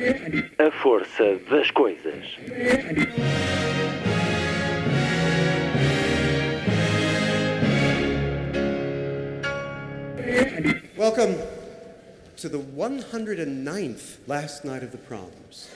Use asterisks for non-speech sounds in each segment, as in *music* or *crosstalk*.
A força das coisas. Welcome to the 109th last night of the proms.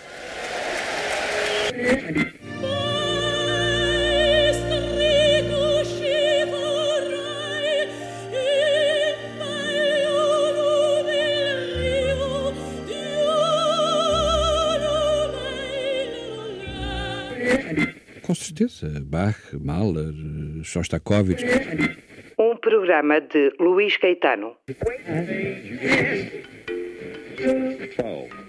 Certeza. Bach, Mahler, Shostakovich. Um programa de Luís Caetano. O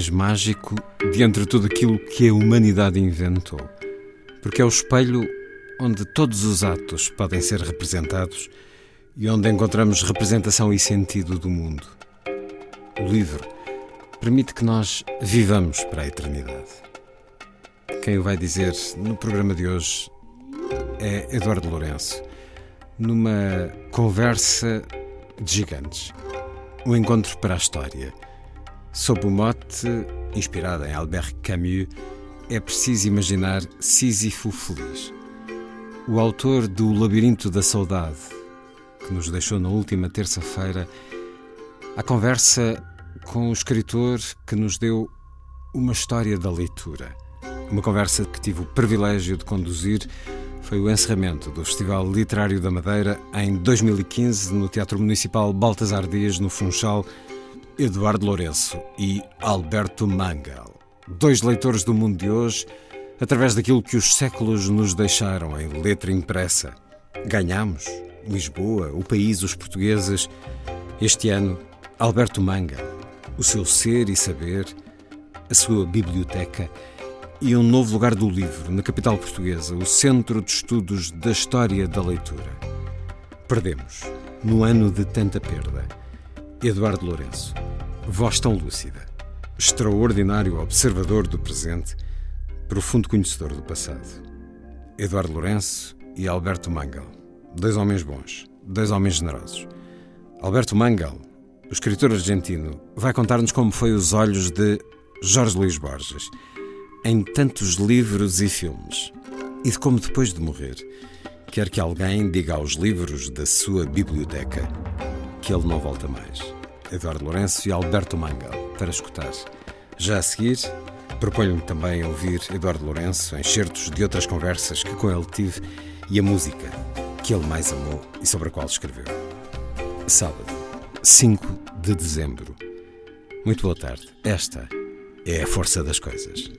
mais mágico de entre tudo aquilo que a humanidade inventou. Porque é o espelho onde todos os atos podem ser representados e onde encontramos representação e sentido do mundo. O livro permite que nós vivamos para a eternidade. Quem o vai dizer no programa de hoje é Eduardo Lourenço, numa conversa de gigantes. Um encontro para a história. Sob o mote, inspirado em Albert Camus, é preciso imaginar Sísifo feliz. O autor do Labirinto da Saudade, que nos deixou na última terça-feira, a conversa com o escritor que nos deu uma história da leitura. Uma conversa que tive o privilégio de conduzir foi o encerramento do Festival Literário da Madeira em 2015 no Teatro Municipal Baltasar Dias, no Funchal, Eduardo Lourenço e Alberto Mangal. Dois leitores do mundo de hoje, através daquilo que os séculos nos deixaram em letra impressa. Ganhamos Lisboa, o país, os portugueses. Este ano, Alberto Mangal, o seu ser e saber, a sua biblioteca e um novo lugar do livro na capital portuguesa, o Centro de Estudos da História da Leitura. Perdemos, no ano de tanta perda, Eduardo Lourenço, voz tão lúcida, extraordinário observador do presente, profundo conhecedor do passado. Eduardo Lourenço e Alberto Mangal, dois homens bons, dois homens generosos. Alberto Mangal, o escritor argentino, vai contar-nos como foi os olhos de Jorge Luís Borges em tantos livros e filmes, e de como depois de morrer, quer que alguém diga aos livros da sua biblioteca que ele não volta mais. Eduardo Lourenço e Alberto Mangal, para escutar. Já a seguir, proponho-me também ouvir Eduardo Lourenço em certos de outras conversas que com ele tive e a música que ele mais amou e sobre a qual escreveu. Sábado, 5 de dezembro. Muito boa tarde. Esta é a força das coisas.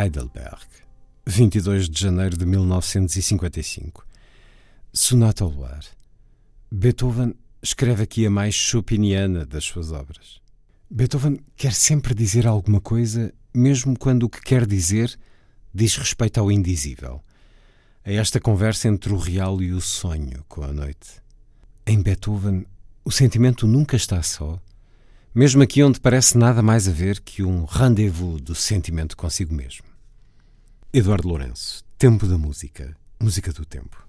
Heidelberg, 22 de janeiro de 1955. Sonata ao luar. Beethoven escreve aqui a mais chopiniana das suas obras. Beethoven quer sempre dizer alguma coisa, mesmo quando o que quer dizer diz respeito ao indizível. A esta conversa entre o real e o sonho com a noite. Em Beethoven, o sentimento nunca está só, mesmo aqui onde parece nada mais haver que um rendezvous do sentimento consigo mesmo. Eduardo Lourenço, Tempo da Música, Música do Tempo.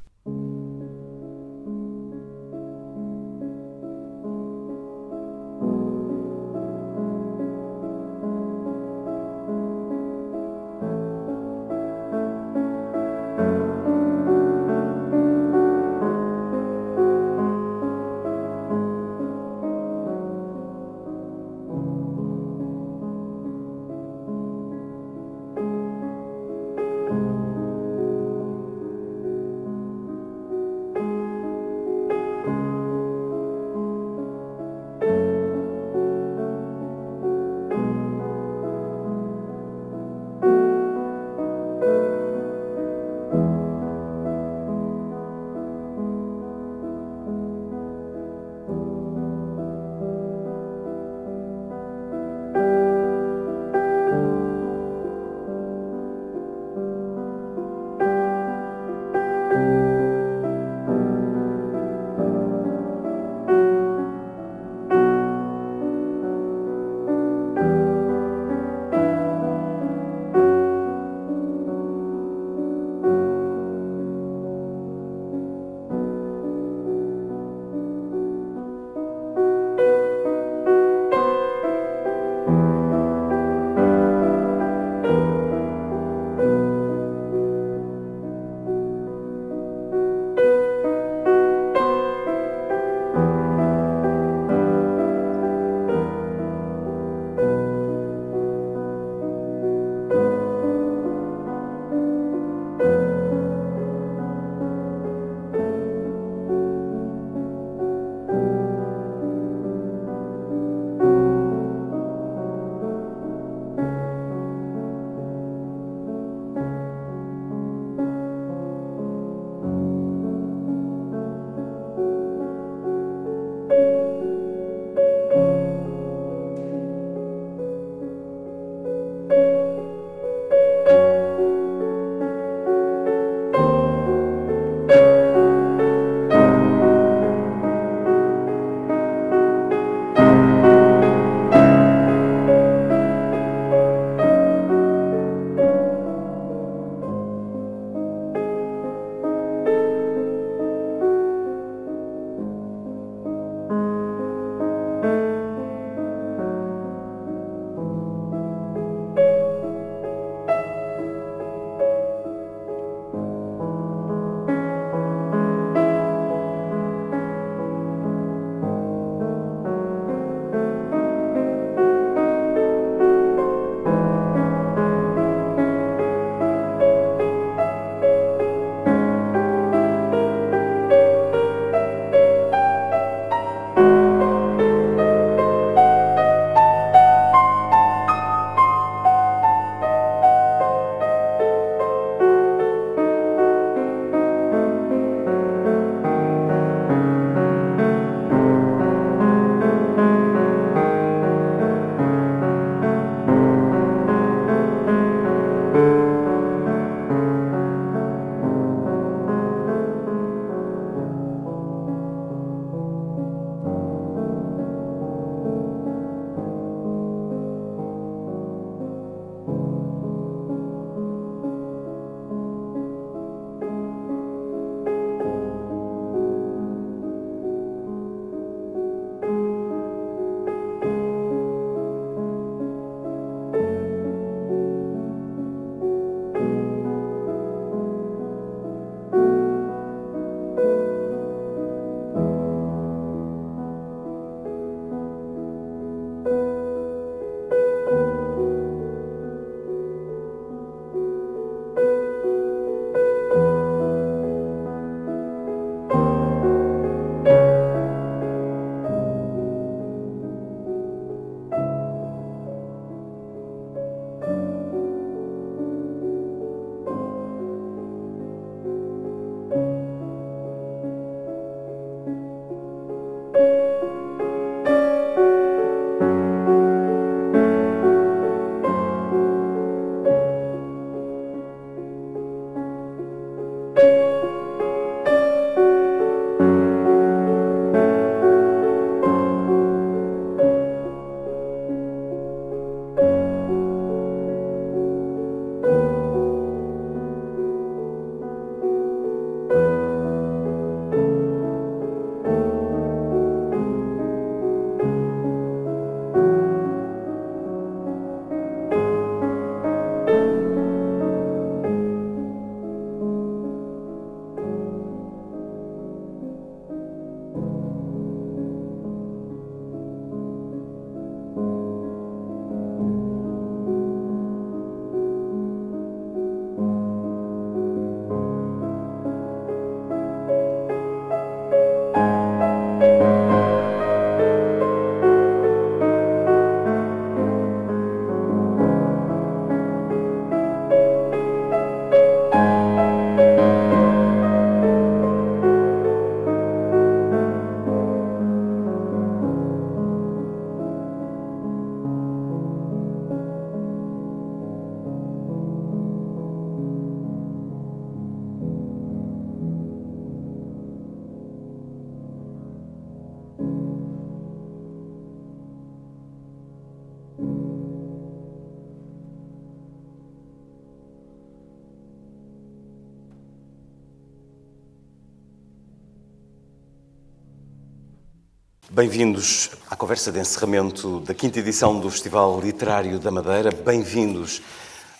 Bem-vindos à conversa de encerramento da quinta edição do Festival Literário da Madeira. Bem-vindos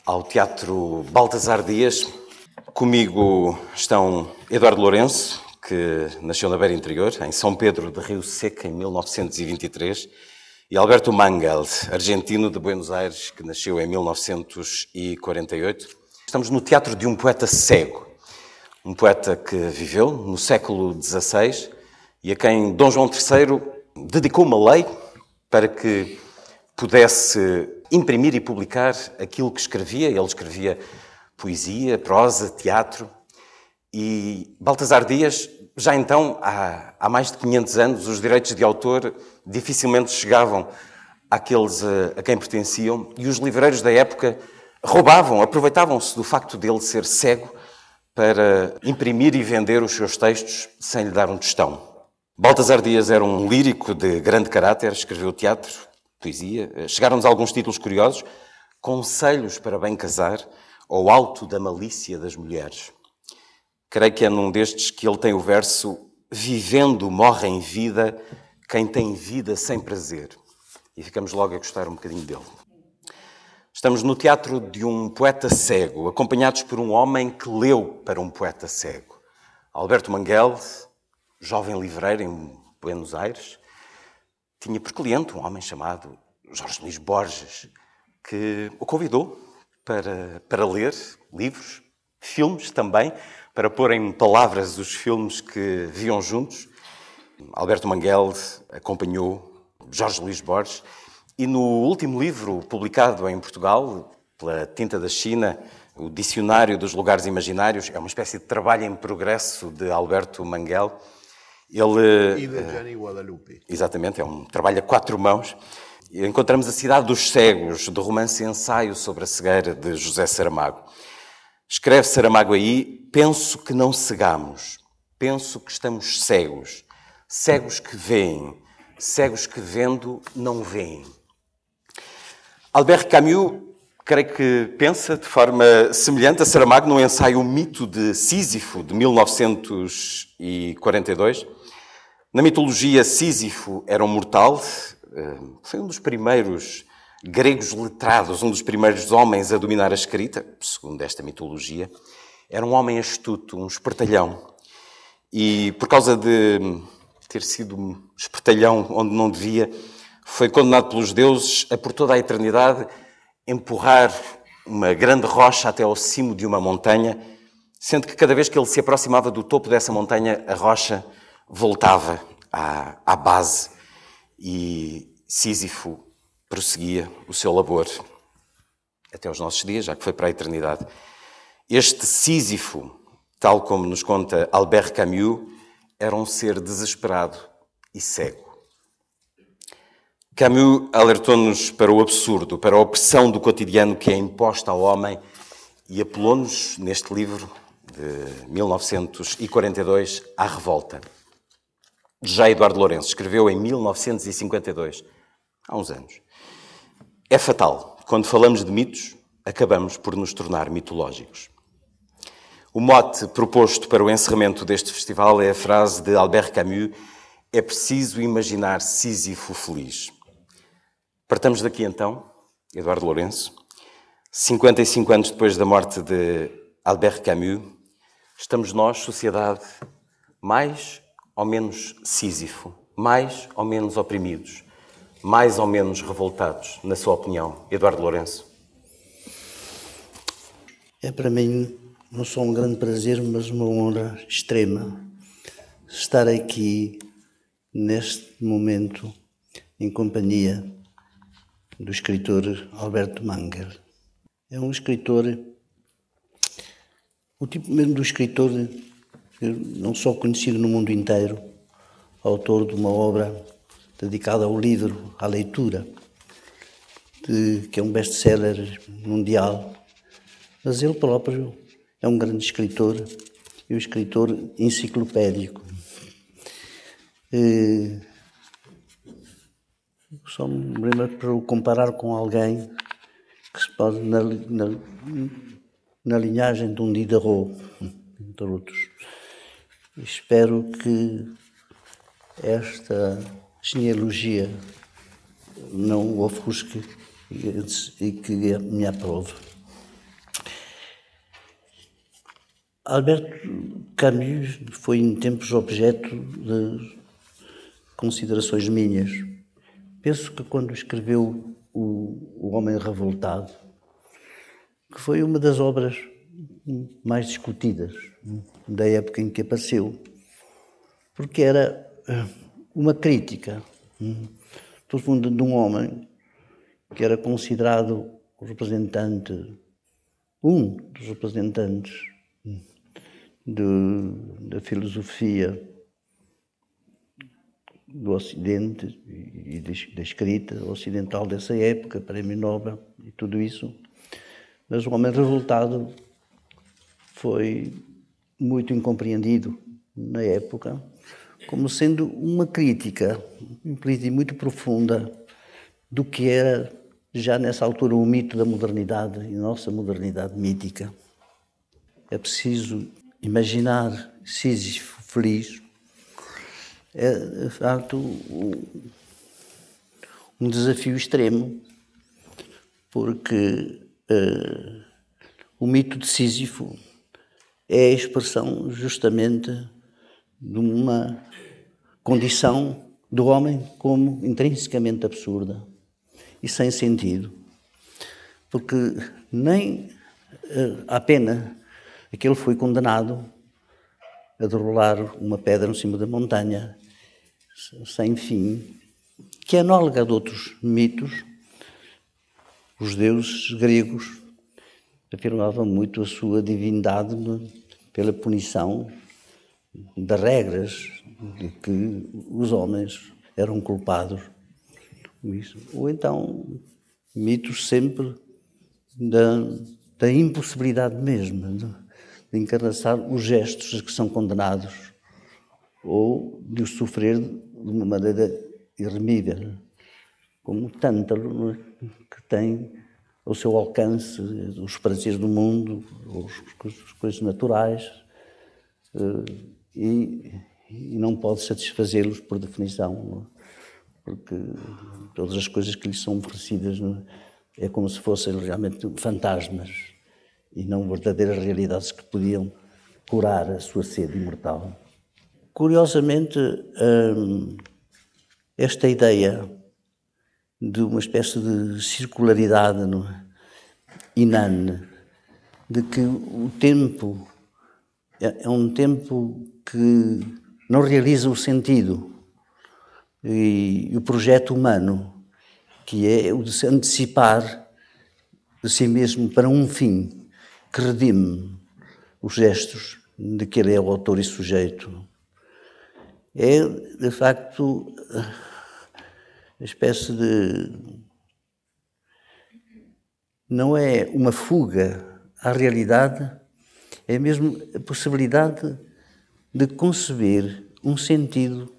ao Teatro Baltasar Dias. Comigo estão Eduardo Lourenço, que nasceu na Beira Interior, em São Pedro de Rio Seco, em 1923, e Alberto Mangel, argentino de Buenos Aires, que nasceu em 1948. Estamos no teatro de um poeta cego, um poeta que viveu no século XVI e a quem Dom João III dedicou uma lei para que pudesse imprimir e publicar aquilo que escrevia. Ele escrevia poesia, prosa, teatro. E Baltasar Dias, já então, há, há mais de 500 anos, os direitos de autor dificilmente chegavam àqueles a, a quem pertenciam e os livreiros da época roubavam, aproveitavam-se do facto dele ser cego para imprimir e vender os seus textos sem lhe dar um tostão. Baltasar Dias era um lírico de grande caráter, escreveu teatro, poesia. Chegaram-nos alguns títulos curiosos. Conselhos para bem casar ou Alto da Malícia das Mulheres. Creio que é num destes que ele tem o verso Vivendo morre em vida quem tem vida sem prazer. E ficamos logo a gostar um bocadinho dele. Estamos no teatro de um poeta cego, acompanhados por um homem que leu para um poeta cego. Alberto Manguel, jovem livreiro em Buenos Aires, tinha por cliente um homem chamado Jorge Luís Borges, que o convidou para, para ler livros, filmes também, para pôr em palavras os filmes que viam juntos. Alberto Manguel acompanhou Jorge Luís Borges e no último livro publicado em Portugal, pela Tinta da China, o Dicionário dos Lugares Imaginários, é uma espécie de trabalho em progresso de Alberto Manguel, ele, e da Jenny Guadalupe. Exatamente, é um trabalho a quatro mãos. Encontramos A Cidade dos Cegos, do romance Ensaio sobre a Cegueira, de José Saramago. Escreve Saramago aí: Penso que não cegamos, penso que estamos cegos, cegos que veem, cegos que vendo não veem. Albert Camus, creio que pensa de forma semelhante a Saramago no ensaio O Mito de Sísifo, de 1942. Na mitologia, Sísifo era um mortal, eh, foi um dos primeiros gregos letrados, um dos primeiros homens a dominar a escrita, segundo esta mitologia. Era um homem astuto, um espertalhão. E por causa de ter sido um espertalhão onde não devia, foi condenado pelos deuses a por toda a eternidade empurrar uma grande rocha até ao cimo de uma montanha, sendo que cada vez que ele se aproximava do topo dessa montanha, a rocha voltava à, à base e Sísifo prosseguia o seu labor até os nossos dias, já que foi para a eternidade. Este Sísifo, tal como nos conta Albert Camus, era um ser desesperado e cego. Camus alertou-nos para o absurdo, para a opressão do cotidiano que é imposta ao homem e apelou-nos, neste livro de 1942, à revolta. Já Eduardo Lourenço escreveu em 1952, há uns anos. É fatal, quando falamos de mitos, acabamos por nos tornar mitológicos. O mote proposto para o encerramento deste festival é a frase de Albert Camus: É preciso imaginar Sísifo feliz. Partamos daqui então, Eduardo Lourenço, 55 anos depois da morte de Albert Camus, estamos nós, sociedade, mais ou menos Sísifo, mais ou menos oprimidos, mais ou menos revoltados, na sua opinião, Eduardo Lourenço? É para mim não só um grande prazer, mas uma honra extrema estar aqui neste momento em companhia do escritor Alberto Manger. É um escritor, o tipo mesmo do escritor não só conhecido no mundo inteiro, autor de uma obra dedicada ao livro, à leitura, de, que é um best-seller mundial, mas ele próprio é um grande escritor e um escritor enciclopédico. E, só me lembro para o comparar com alguém que se pode na, na, na linhagem de um Diderot, entre outros. Espero que esta genealogia não o ofusque e que me aprove. Alberto Camus foi em tempos objeto de considerações minhas. Penso que quando escreveu o, o Homem Revoltado, que foi uma das obras mais discutidas da época em que apareceu, porque era eh, uma crítica, todo fundo, de um homem que era considerado o representante, um dos representantes de, da filosofia do Ocidente e da escrita ocidental dessa época, Prémio Nobel e tudo isso. Mas o homem resultado foi muito incompreendido na época, como sendo uma crítica, uma crítica muito profunda do que era já nessa altura o mito da modernidade e nossa modernidade mítica. É preciso imaginar Sísifo feliz é, de facto, um desafio extremo, porque uh, o mito de Sísifo é a expressão justamente de uma condição do homem como intrinsecamente absurda e sem sentido. Porque nem uh, a pena que ele foi condenado a derrolar uma pedra no cima da montanha sem fim, que é análoga de outros mitos. Os deuses gregos afirmavam muito a sua divindade pela punição das regras de que os homens eram culpados. Ou então mitos sempre da, da impossibilidade mesma de, de encarnaçar os gestos que são condenados ou de os sofrer de uma maneira irremível, como tântalo, é? que tem ao seu alcance os prazeres do mundo, as coisas naturais, eh, e, e não pode satisfazê-los por definição, porque todas as coisas que lhes são oferecidas é? é como se fossem realmente fantasmas e não verdadeiras realidades que podiam curar a sua sede imortal. Curiosamente, hum, esta ideia de uma espécie de circularidade no, é? inane, de que o tempo é, é um tempo que não realiza o sentido e, o projeto humano, que é o de se antecipar de si mesmo para um fim que redime os gestos de que ele é o autor e sujeito é, de facto, uma espécie de. Não é uma fuga à realidade, é mesmo a possibilidade de conceber um sentido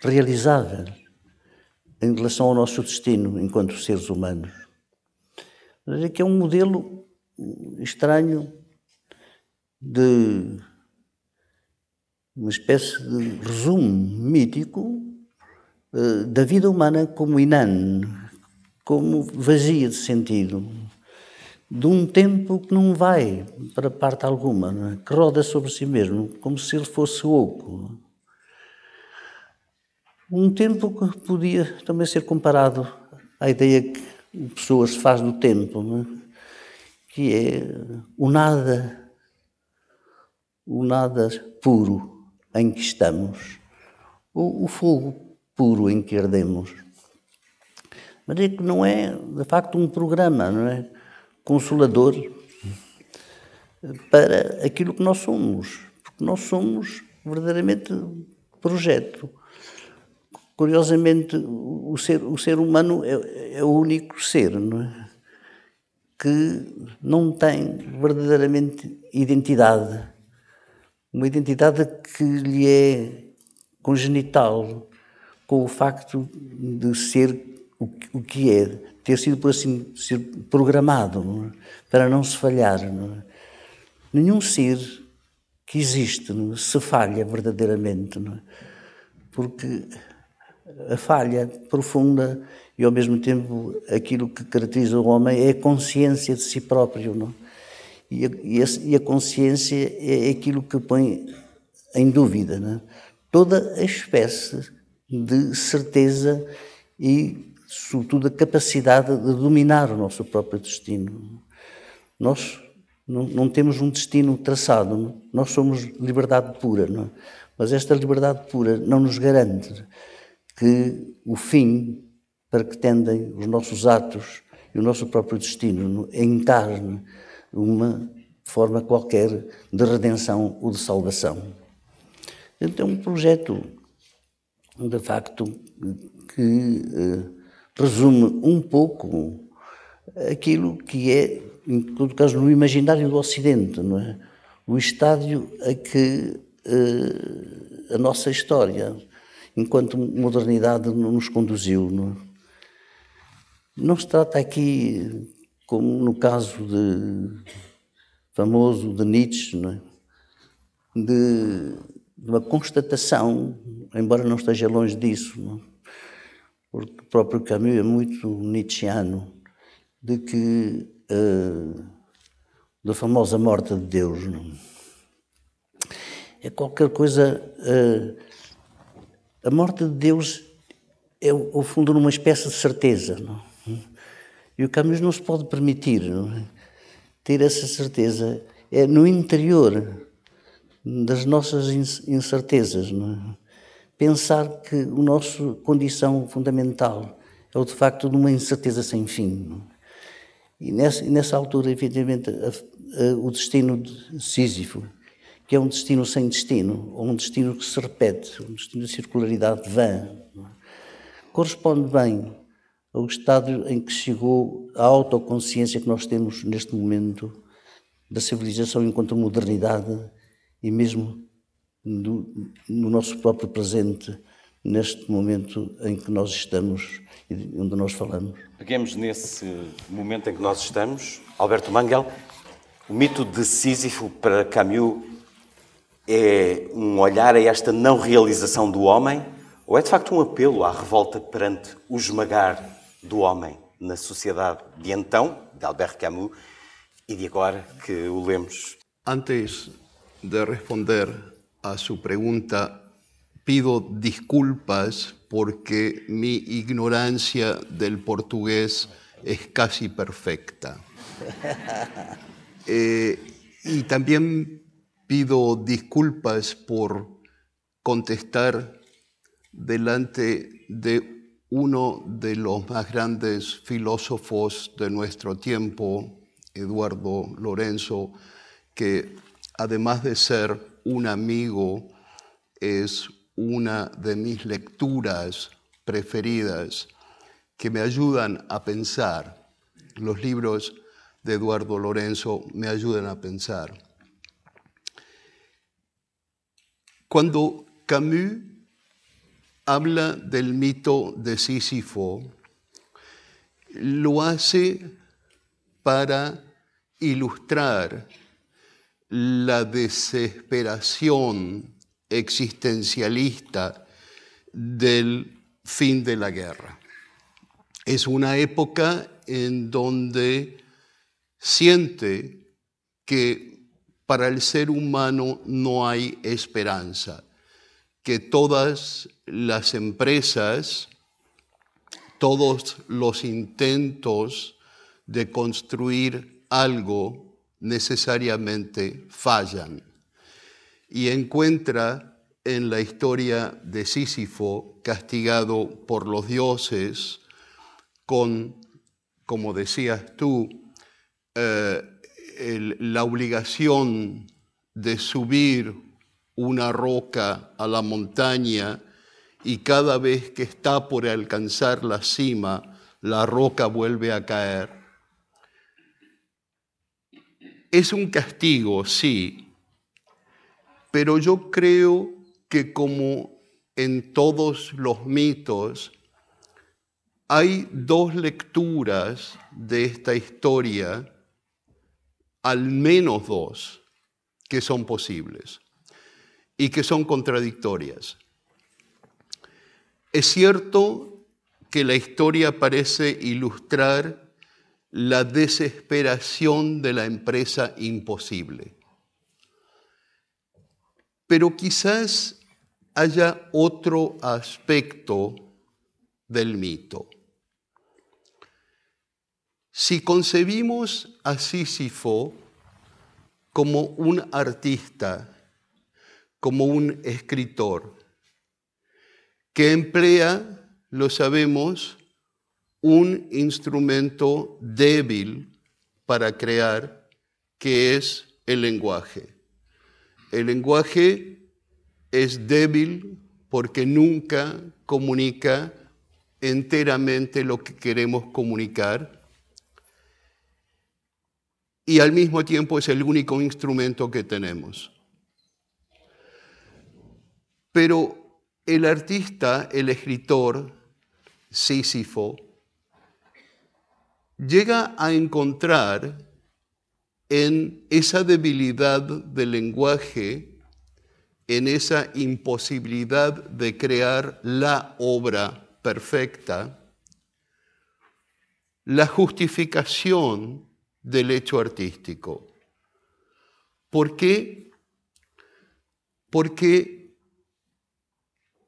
realizável em relação ao nosso destino enquanto seres humanos. Mas é que é um modelo estranho de uma espécie de resumo mítico da vida humana como inane, como vazia de sentido, de um tempo que não vai para parte alguma, é? que roda sobre si mesmo, como se ele fosse oco. Um tempo que podia também ser comparado à ideia que pessoas faz do tempo, é? que é o nada, o nada puro em que estamos, o, o fogo puro em que ardemos. Mas é que não é, de facto, um programa, não é? Consolador para aquilo que nós somos, porque nós somos verdadeiramente projeto. Curiosamente, o ser, o ser humano é, é o único ser não é? que não tem verdadeiramente identidade uma identidade que lhe é congenital, com o facto de ser o que é, ter sido, por assim ser programado não é? para não se falhar. Não é? Nenhum ser que existe é? se falha verdadeiramente, é? porque a falha profunda e, ao mesmo tempo, aquilo que caracteriza o homem é a consciência de si próprio. Não? E, a, e a consciência é aquilo que põe em dúvida não? toda a espécie de certeza e, sobretudo, a capacidade de dominar o nosso próprio destino. Nós não, não temos um destino traçado, não? nós somos liberdade pura, não? mas esta liberdade pura não nos garante que o fim para que tendem os nossos atos e o nosso próprio destino encarne uma forma qualquer de redenção ou de salvação. Então, é um projeto, de facto, que eh, resume um pouco aquilo que é, em todo caso, no imaginário do Ocidente, não é? O estádio a que eh, a nossa história, enquanto modernidade, nos conduziu. Não, é? não se trata aqui, como no caso de famoso de Nietzsche, é? de, de uma constatação, embora não esteja longe disso, não? É? porque o próprio Camus é muito nietzscheano, de que uh, da famosa morte de Deus. Não? É? é qualquer coisa. Uh, a morte de Deus é, ao fundo, numa espécie de certeza. Não? E o Camus não se pode permitir não? ter essa certeza. É no interior das nossas incertezas. Não? Pensar que a nossa condição fundamental é o de facto de uma incerteza sem fim. E nessa, nessa altura, evidentemente, a, a, o destino de Sísifo que é um destino sem destino, ou um destino que se repete, um destino de circularidade vã. Corresponde bem ao estado em que chegou a autoconsciência que nós temos neste momento da civilização enquanto modernidade e mesmo do, no nosso próprio presente, neste momento em que nós estamos e onde nós falamos. Peguemos nesse momento em que nós estamos, Alberto Mangel, o mito de Sísifo para Camus é um olhar a esta não realização do homem ou é de facto um apelo à revolta perante o esmagar do homem na sociedade de então, de Albert Camus, e de agora que o lemos? Antes de responder a sua pergunta, pido desculpas porque mi ignorancia del portugués es casi perfecta. *laughs* Eh, y también Pido disculpas por contestar delante de uno de los más grandes filósofos de nuestro tiempo, Eduardo Lorenzo, que además de ser un amigo, es una de mis lecturas preferidas que me ayudan a pensar. Los libros de Eduardo Lorenzo me ayudan a pensar. Cuando Camus habla del mito de Sísifo, lo hace para ilustrar la desesperación existencialista del fin de la guerra. Es una época en donde siente que para el ser humano no hay esperanza, que todas las empresas, todos los intentos de construir algo necesariamente fallan. Y encuentra en la historia de Sísifo, castigado por los dioses, con, como decías tú, eh, la obligación de subir una roca a la montaña y cada vez que está por alcanzar la cima, la roca vuelve a caer. Es un castigo, sí, pero yo creo que como en todos los mitos, hay dos lecturas de esta historia al menos dos que son posibles y que son contradictorias. Es cierto que la historia parece ilustrar la desesperación de la empresa imposible. Pero quizás haya otro aspecto del mito. Si concebimos a Sísifo como un artista, como un escritor, que emplea, lo sabemos, un instrumento débil para crear, que es el lenguaje. El lenguaje es débil porque nunca comunica enteramente lo que queremos comunicar y al mismo tiempo es el único instrumento que tenemos. Pero el artista, el escritor, Sísifo, llega a encontrar en esa debilidad del lenguaje, en esa imposibilidad de crear la obra perfecta, la justificación del hecho artístico. ¿Por qué? Porque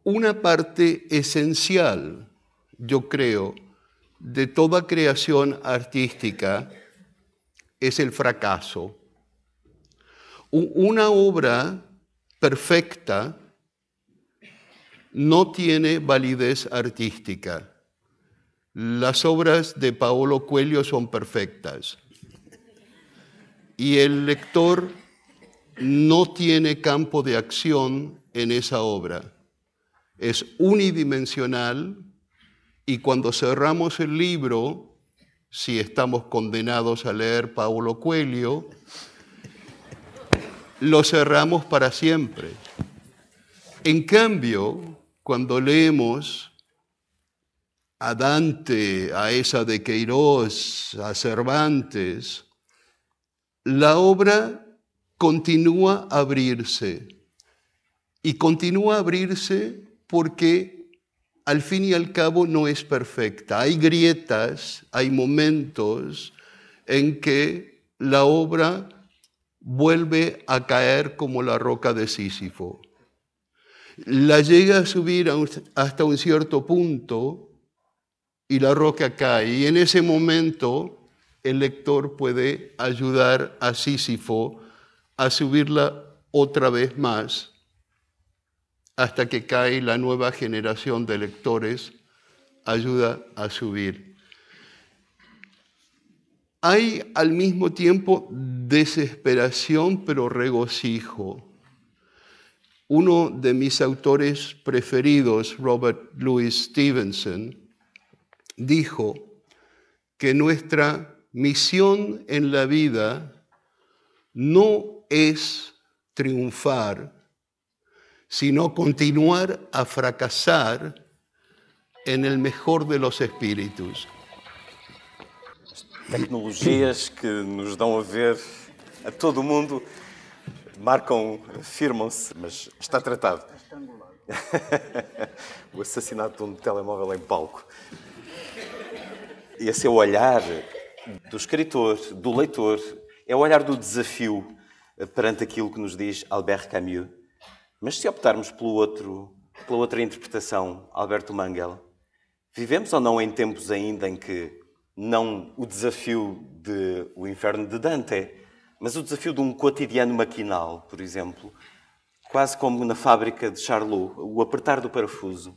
una parte esencial, yo creo, de toda creación artística es el fracaso. Una obra perfecta no tiene validez artística. Las obras de Paolo Coelho son perfectas. Y el lector no tiene campo de acción en esa obra. Es unidimensional y cuando cerramos el libro, si estamos condenados a leer Paulo Coelho, lo cerramos para siempre. En cambio, cuando leemos a Dante, a esa de Queiroz, a Cervantes, la obra continúa a abrirse. Y continúa a abrirse porque al fin y al cabo no es perfecta. Hay grietas, hay momentos en que la obra vuelve a caer como la roca de Sísifo. La llega a subir hasta un cierto punto y la roca cae. Y en ese momento el lector puede ayudar a Sísifo a subirla otra vez más hasta que cae la nueva generación de lectores, ayuda a subir. Hay al mismo tiempo desesperación, pero regocijo. Uno de mis autores preferidos, Robert Louis Stevenson, dijo que nuestra misión en la vida no es triunfar, sino continuar a fracasar en el mejor de los espíritus. Tecnologias que nos dão a ver a todo o mundo marcam, firmam-se, mas está tratado. *laughs* o assassinato de um telemóvel em palco. Esse é o olhar do escritor, do leitor, é o olhar do desafio perante aquilo que nos diz Albert Camus mas se optarmos pelo outro, pela outra interpretação, Alberto Mangel, vivemos ou não em tempos ainda em que não o desafio de o inferno de Dante, mas o desafio de um cotidiano maquinal, por exemplo, quase como na fábrica de Charlot, o apertar do parafuso.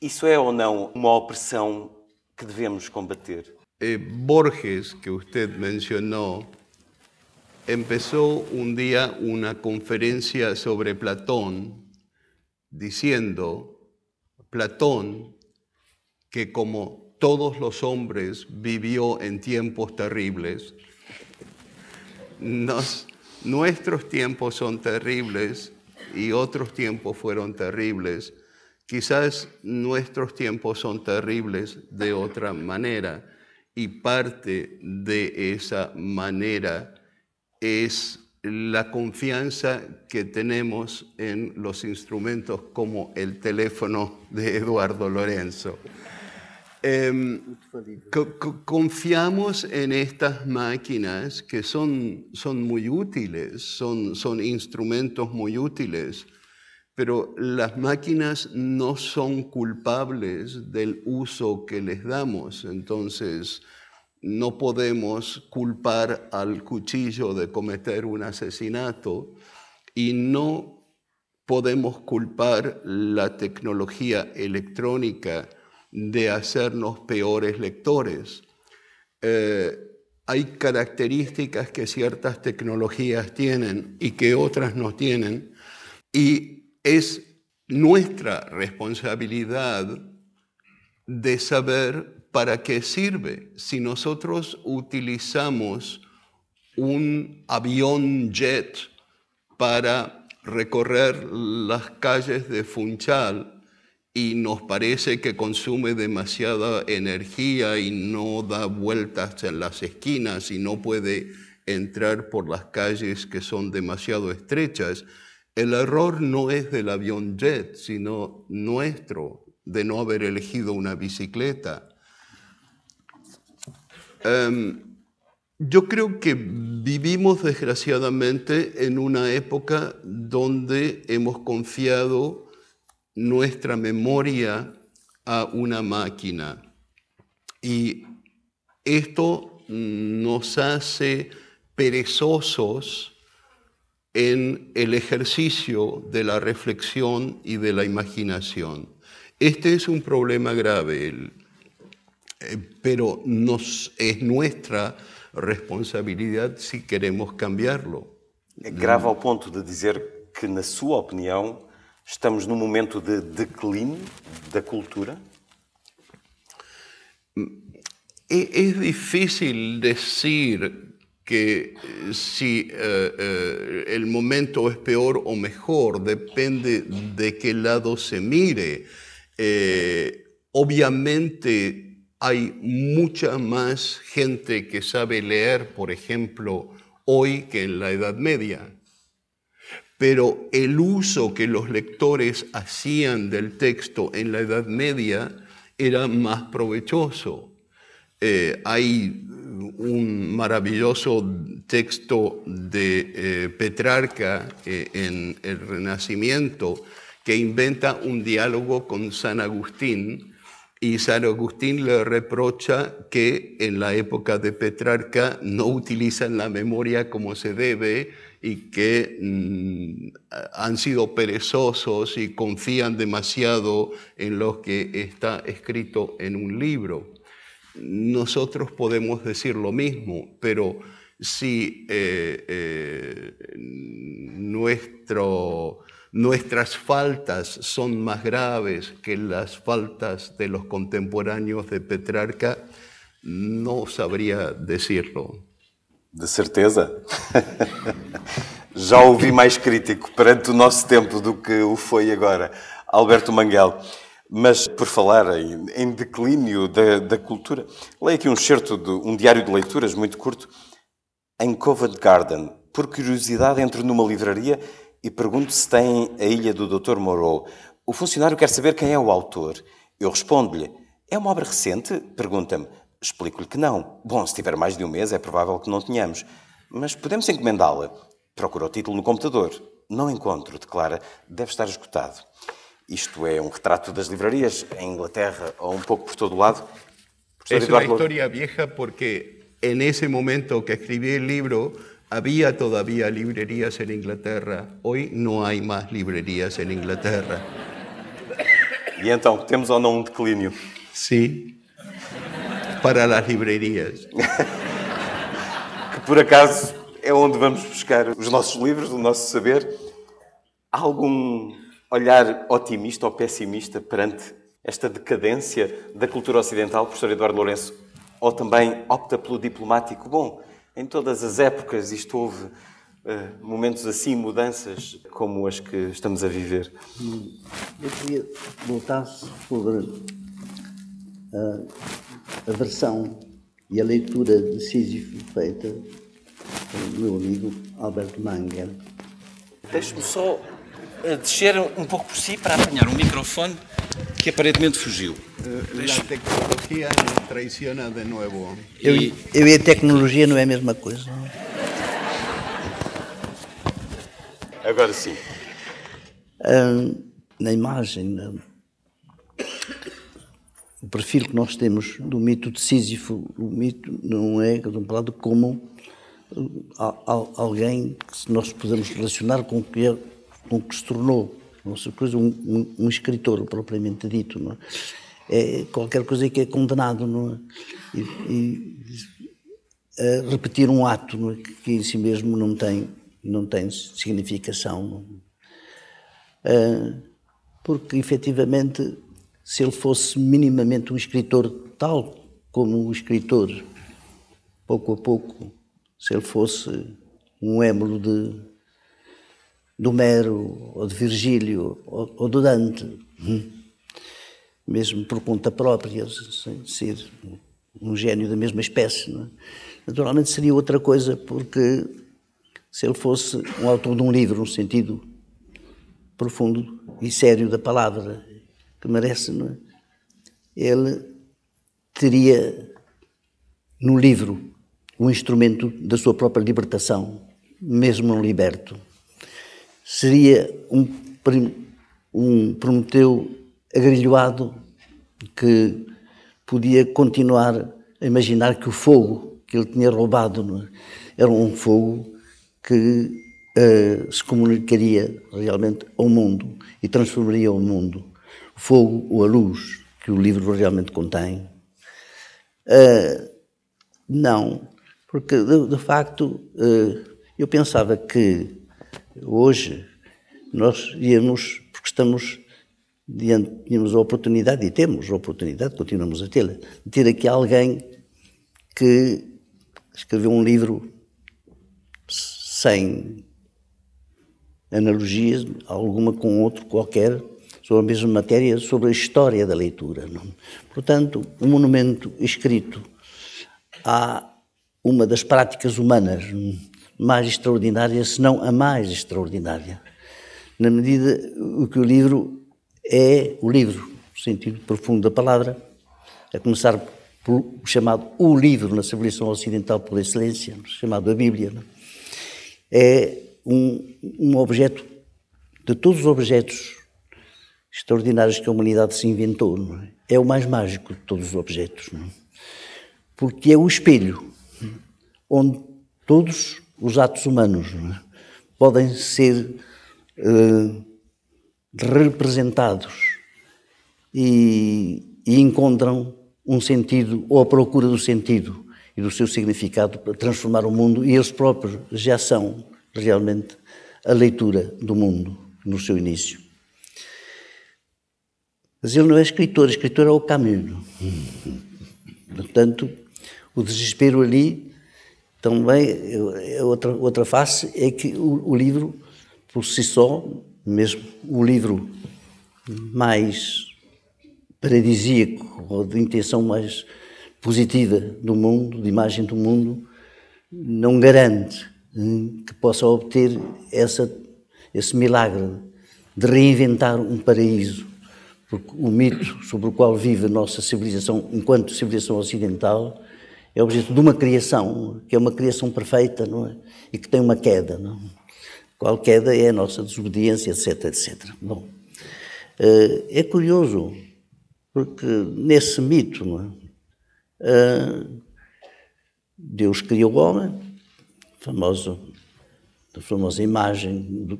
Isso é ou não uma opressão que devemos combater? Eh, Borges, que você mencionou, empezó un día una conferencia sobre Platón diciendo, Platón, que como todos los hombres vivió en tiempos terribles, nuestros tiempos son terribles y otros tiempos fueron terribles. Quizás nuestros tiempos son terribles de otra manera y parte de esa manera es la confianza que tenemos en los instrumentos como el teléfono de Eduardo Lorenzo. Em, confiamos en estas máquinas que son, son muy útiles, son, son instrumentos muy útiles, pero las máquinas no son culpables del uso que les damos. Entonces, no podemos culpar al cuchillo de cometer un asesinato y no podemos culpar la tecnología electrónica de hacernos peores lectores. Eh, hay características que ciertas tecnologías tienen y que otras no tienen, y es nuestra responsabilidad de saber para qué sirve. Si nosotros utilizamos un avión jet para recorrer las calles de Funchal, y nos parece que consume demasiada energía y no da vueltas en las esquinas y no puede entrar por las calles que son demasiado estrechas, el error no es del avión jet, sino nuestro, de no haber elegido una bicicleta. Em, yo creo que vivimos desgraciadamente en una época donde hemos confiado nuestra memoria a una máquina. Y esto nos hace perezosos en el ejercicio de la reflexión y de la imaginación. Este es un problema grave, pero nos, es nuestra responsabilidad si queremos cambiarlo. grave ao ponto de dizer que, na sua opinião, Estamos num momento de declínio da cultura? Es difícil decir que si uh, uh, el momento es peor o mejor, depende de qué lado se mire. Eh, obviamente hay mucha más gente que sabe leer, por ejemplo, hoy que en la Edad Media pero el uso que los lectores hacían del texto en la Edad Media era más provechoso. Eh, hay un maravilloso texto de eh, Petrarca eh, en el Renacimiento que inventa un diálogo con San Agustín y San Agustín le reprocha que en la época de Petrarca no utilizan la memoria como se debe y que mm, han sido perezosos y confían demasiado en lo que está escrito en un libro. Nosotros podemos decir lo mismo, pero si eh, eh, nuestro, nuestras faltas son más graves que las faltas de los contemporáneos de Petrarca, no sabría decirlo. De certeza. *laughs* Já ouvi mais crítico perante o nosso tempo do que o foi agora, Alberto Manguel. Mas por falar em, em declínio da, da, cultura, leio aqui um excerto de um diário de leituras muito curto. Em Covent Garden, por curiosidade, entro numa livraria e pergunto se tem a Ilha do Dr. Moreau. O funcionário quer saber quem é o autor. Eu respondo-lhe: É uma obra recente? Pergunta-me. Explico-lhe que não. Bom, se tiver mais de um mês, é provável que não tenhamos. Mas podemos encomendá-la. Procura o título no computador. Não encontro, declara, deve estar esgotado. Isto é um retrato das livrarias em Inglaterra ou um pouco por todo o lado. É uma história vieja porque en ese momento que escrevi o livro había todavía librerías en Inglaterra. Hoy no hay más librerías en Inglaterra. E então, temos ou não um declínio? Sim para as livrarias. que por acaso é onde vamos buscar os nossos livros, o nosso saber. Há algum olhar otimista ou pessimista perante esta decadência da cultura ocidental, professor Eduardo Lourenço? Ou também opta pelo diplomático? Bom, em todas as épocas isto houve uh, momentos assim, mudanças como as que estamos a viver. Eu queria voltar sobre uh, a versão e a leitura de Sísifo feita o meu amigo Alberto Manger. Deixe-me só eh, descer um pouco por si para apanhar um microfone que aparentemente fugiu. La tecnología traiciona de nuevo. Eu, E- eu e a tecnologia não é a mesma coisa. Agora sim. Na imagem, o perfil que nós temos do mito de Sísifo, o mito não é contemplado como al- alguém que nós podemos relacionar com o que, é, com o que se tornou nossa coisa, um, um- um escritor propriamente dito. Não é? é qualquer coisa que é condenado não é? e, e repetir um ato não é? que, que em si mesmo não tem, não tem significação. Não é? Ah, porque efetivamente, se ele fosse minimamente um escritor tal como um escritor, pouco a pouco, se ele fosse um émulo de, de Homero, ou de Virgílio, ou, ou de Dante, hum, mesmo por conta própria, sem ser um gênio da mesma espécie, é? naturalmente seria outra coisa, porque se ele fosse um autor de um livro, no sentido profundo e sério da palavra que merece, é? ele teria no livro um instrumento da sua própria libertação, mesmo não liberto. Seria um, um Prometeu agrilhoado que podia continuar a imaginar que o fogo que ele tinha roubado é? era um fogo que eh, se comunicaria realmente ao mundo e transformaria o mundo. O fogo ou a luz que o livro realmente contém. Eh, não, porque de, de facto eh, eu pensava que hoje nós íamos, porque estamos diante, tínhamos a oportunidade, e temos a oportunidade, continuamos a tê-la, de ter aqui alguém que escreveu um livro sem analogias, alguma com outro qualquer, sobre a mesma matéria, sobre a história da leitura. Não? Portanto, um monumento escrito a uma das práticas humanas mais extraordinárias, se não a mais extraordinária, na medida o que o livro é o livro, no sentido profundo da palavra, a começar pelo chamado o livro na civilização ocidental por excelência, chamado a Bíblia. Não? É um, um objeto de todos os objetos extraordinários que a humanidade se inventou. É? é o mais mágico de todos os objetos. É? Porque é o espelho onde todos os atos humanos é? podem ser uh, representados e, e encontram um sentido ou a procura do sentido e do seu significado para transformar o mundo e eles próprios já são realmente a leitura do mundo no seu início. Mas ele não é escritor, escritor é o caminho. *laughs* Portanto, o desespero ali também é outra, outra face, é que o, o livro, por si só, mesmo o livro mais paradisíaco ou de intenção mais positiva do mundo, de imagem do mundo, não garante hum, que possa obter essa, esse milagre de reinventar um paraíso. Porque o mito sobre o qual vive a nossa civilização, enquanto civilização ocidental, é objeto de uma criação, que é uma criação perfeita, é? E que tem uma queda, não? Qual queda é a nossa desobediência, etc, etc. Bom, é curioso, porque nesse mito, é? Deus criou o homem, famoso, a famosa imagem do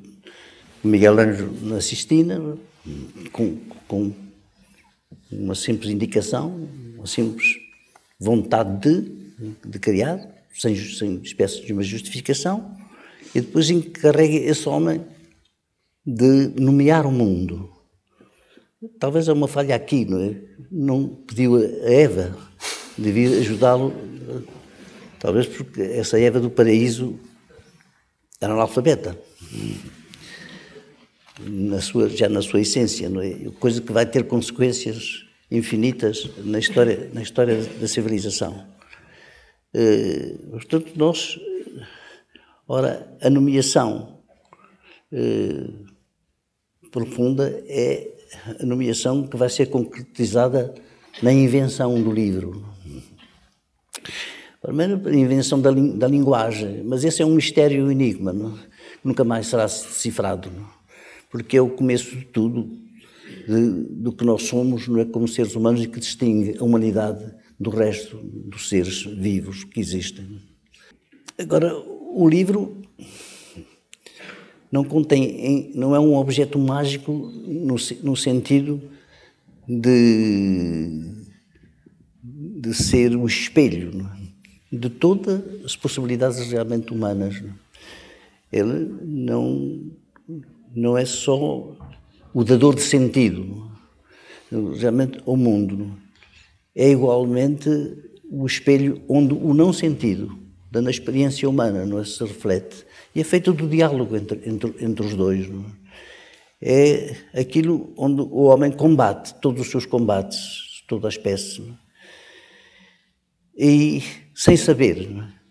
Miguel Ângelo na Sistina, com, com uma simples indicação, uma simples vontade de, de criar, sem, sem espécie de uma justificação, e depois encarrega esse homem de nomear o mundo. Talvez há uma falha aqui, não é? Não pediu a Eva de vir ajudá-lo, talvez porque essa Eva do paraíso era analfabeta, na sua, já na sua essência, não é? coisa que vai ter consequências infinitas na história, na história da civilização. portanto, nós Ora, a nomeação eh, profunda é a nomeação que vai ser concretizada na invenção do livro. Primeiro, a invenção da, da, linguagem, mas esse é um mistério um enigma, não? nunca mais será decifrado, não? porque é o começo de tudo, de, do que nós somos não é, como seres humanos e que distingue a humanidade do resto dos seres vivos que existem. Agora, o livro não contém, não é um objeto mágico no, no sentido de, de ser o espelho é? de todas as possibilidades realmente humanas. É? Ele não, não é só o dador de sentido, realmente o mundo. É igualmente o espelho onde o não sentido, da experiência humana, não é, se reflete. E é feito do diálogo entre, entre, entre os dois. Não é? é aquilo onde o homem combate todos os seus combates, toda a espécie. É? E sem saber. É?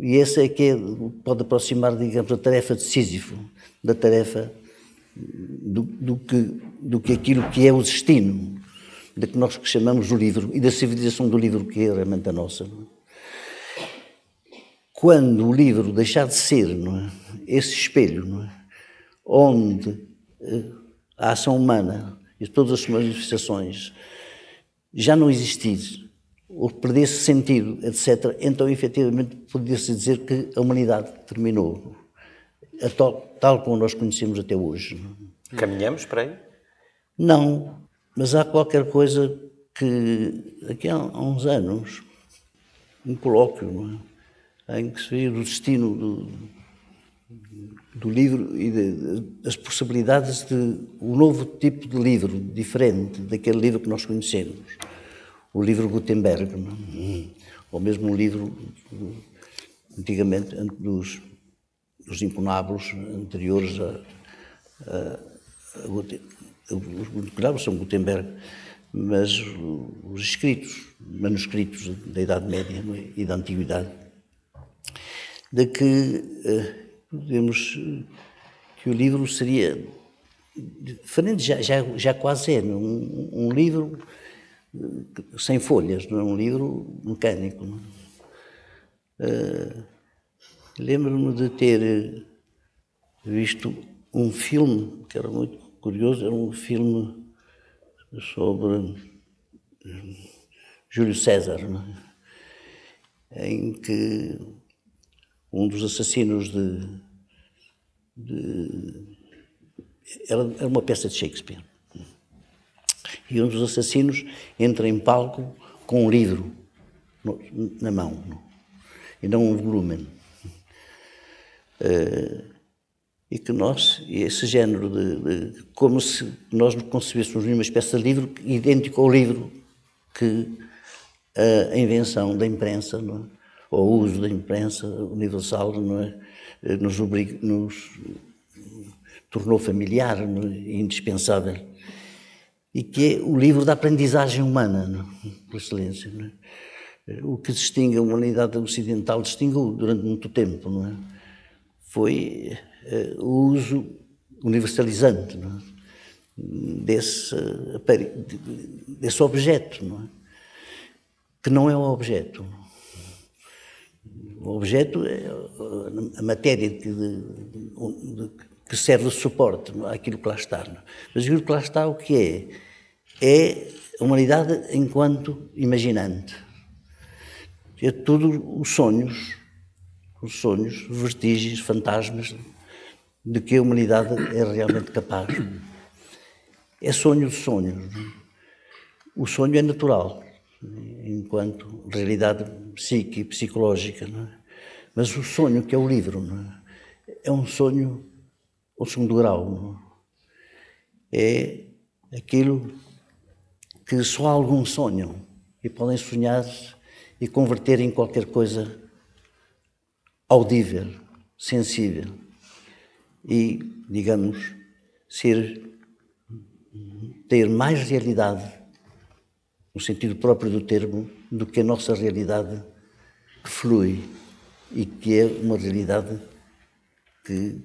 E essa é que é, pode aproximar, digamos, da tarefa de Sísifo, da tarefa do, do, que, do que aquilo que é o destino, da que nós chamamos o livro e da civilização do livro que é realmente a nossa. É? quando o livro deixar de ser é? esse espelho, é? onde eh, a ação humana e todas as suas manifestações já não existir, ou perder-se sentido, etc., então efetivamente poderia-se dizer que a humanidade terminou, tal, tal como nós conhecemos até hoje. Caminhamos para aí? Não, mas há qualquer coisa que, daqui a uns anos, um colóquio, não é? em que se vê o destino do, do livro e de, das possibilidades de um novo tipo de livro, diferente daquele livro que nós conhecemos. O livro Gutenberg, não? É? ou mesmo um livro, antigamente, dos, dos incunábulos anteriores a, a, a os incunábulos são Gutenberg, mas os escritos, manuscritos da Idade Média é? e da Antiguidade de que podemos eh, que o livro seria diferente, já, já, já quase é, um, um livro eh, sem folhas, não é um livro mecânico. Uh, Lembro-me de ter visto um filme que era muito curioso, era um filme sobre Júlio César, é? em que um dos assassinos de. de era, era, uma peça de Shakespeare. E um dos assassinos entra em palco com um livro na mão, no, e não um volume. Uh, e que nós, esse género de, de, como se nós concebêssemos uma espécie de livro idêntico ao livro que a invenção da imprensa não é? ao uso da imprensa universal não é? nos, obriga, nos tornou familiar é? indispensável. E que é o livro da aprendizagem humana, não? É? por excelência. Não é? O que distingue a humanidade ocidental, distinguiu durante muito tempo, não é? Foi uh, o uso universalizante não é? desse, desse objeto, não é? que não é um objeto. O objeto é a matéria que, de, que serve de suporte àquilo que lá está. Mas aquilo que lá está, o que é? É a humanidade enquanto imaginante. É tudo os sonhos, os sonhos, vestígios, fantasmas de que a humanidade é realmente capaz. É sonho de sonhos. O sonho é natural enquanto realidade psíquica e psicológica. É? Mas o sonho, que é o livro, é? é? um sonho ao segundo grau. É? é aquilo que só alguns sonham e podem sonhar e converter em qualquer coisa audível, sensível e, digamos, ser ter mais realidade no sentido próprio do termo, do que a nossa realidade que flui e que é uma realidade que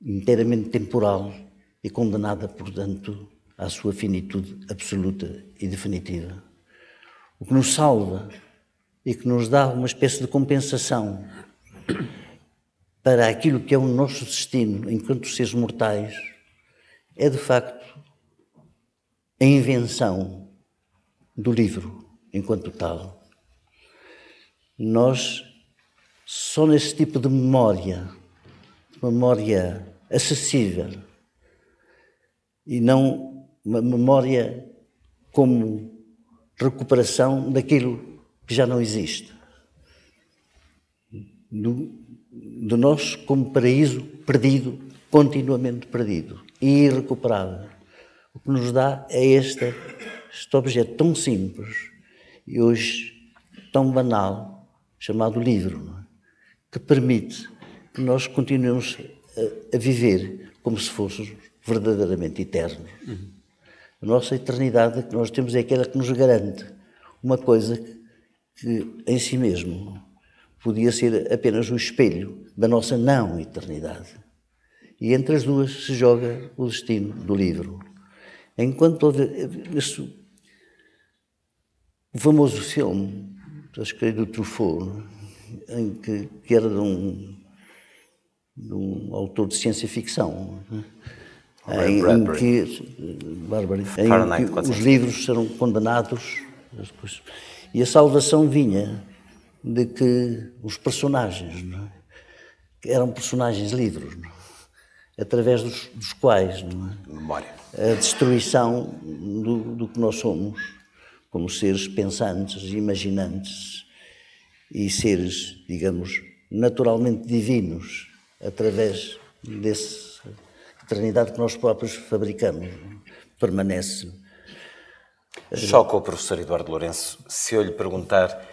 inteiramente temporal e condenada, portanto, à sua finitude absoluta e definitiva. O que nos salva e que nos dá uma espécie de compensação para aquilo que é o nosso destino enquanto seres mortais é, de facto, a invenção do livro enquanto tal. Nós, só nesse tipo de memória, memória acessível, e não uma memória como recuperação daquilo que já não existe. Do, do nós como paraíso perdido, continuamente perdido e irrecuperável. O que nos dá é este, este objeto tão simples e hoje tão banal, chamado livro, é? que permite que nós continuemos a, a, viver como se fôssemos verdadeiramente eternos. Uhum. A nossa eternidade que nós temos é aquela que nos garante uma coisa que em si mesmo podia ser apenas o espelho da nossa não eternidade. E entre as duas se joga o destino do livro. Enquanto houve esse, o famoso filme, acho que é do Truffaut, em que, que era de um, de um autor de ciência-ficção, em, em, que, Bárbara, em que os livros serão condenados e a salvação vinha de que os personagens é? eram personagens livres, é? através dos, dos quais é? A destruição do, do, que nós somos, como seres pensantes, imaginantes e seres, digamos, naturalmente divinos, através dessa eternidade que nós próprios fabricamos, permanece. Choca o professor Eduardo Lourenço se eu lhe perguntar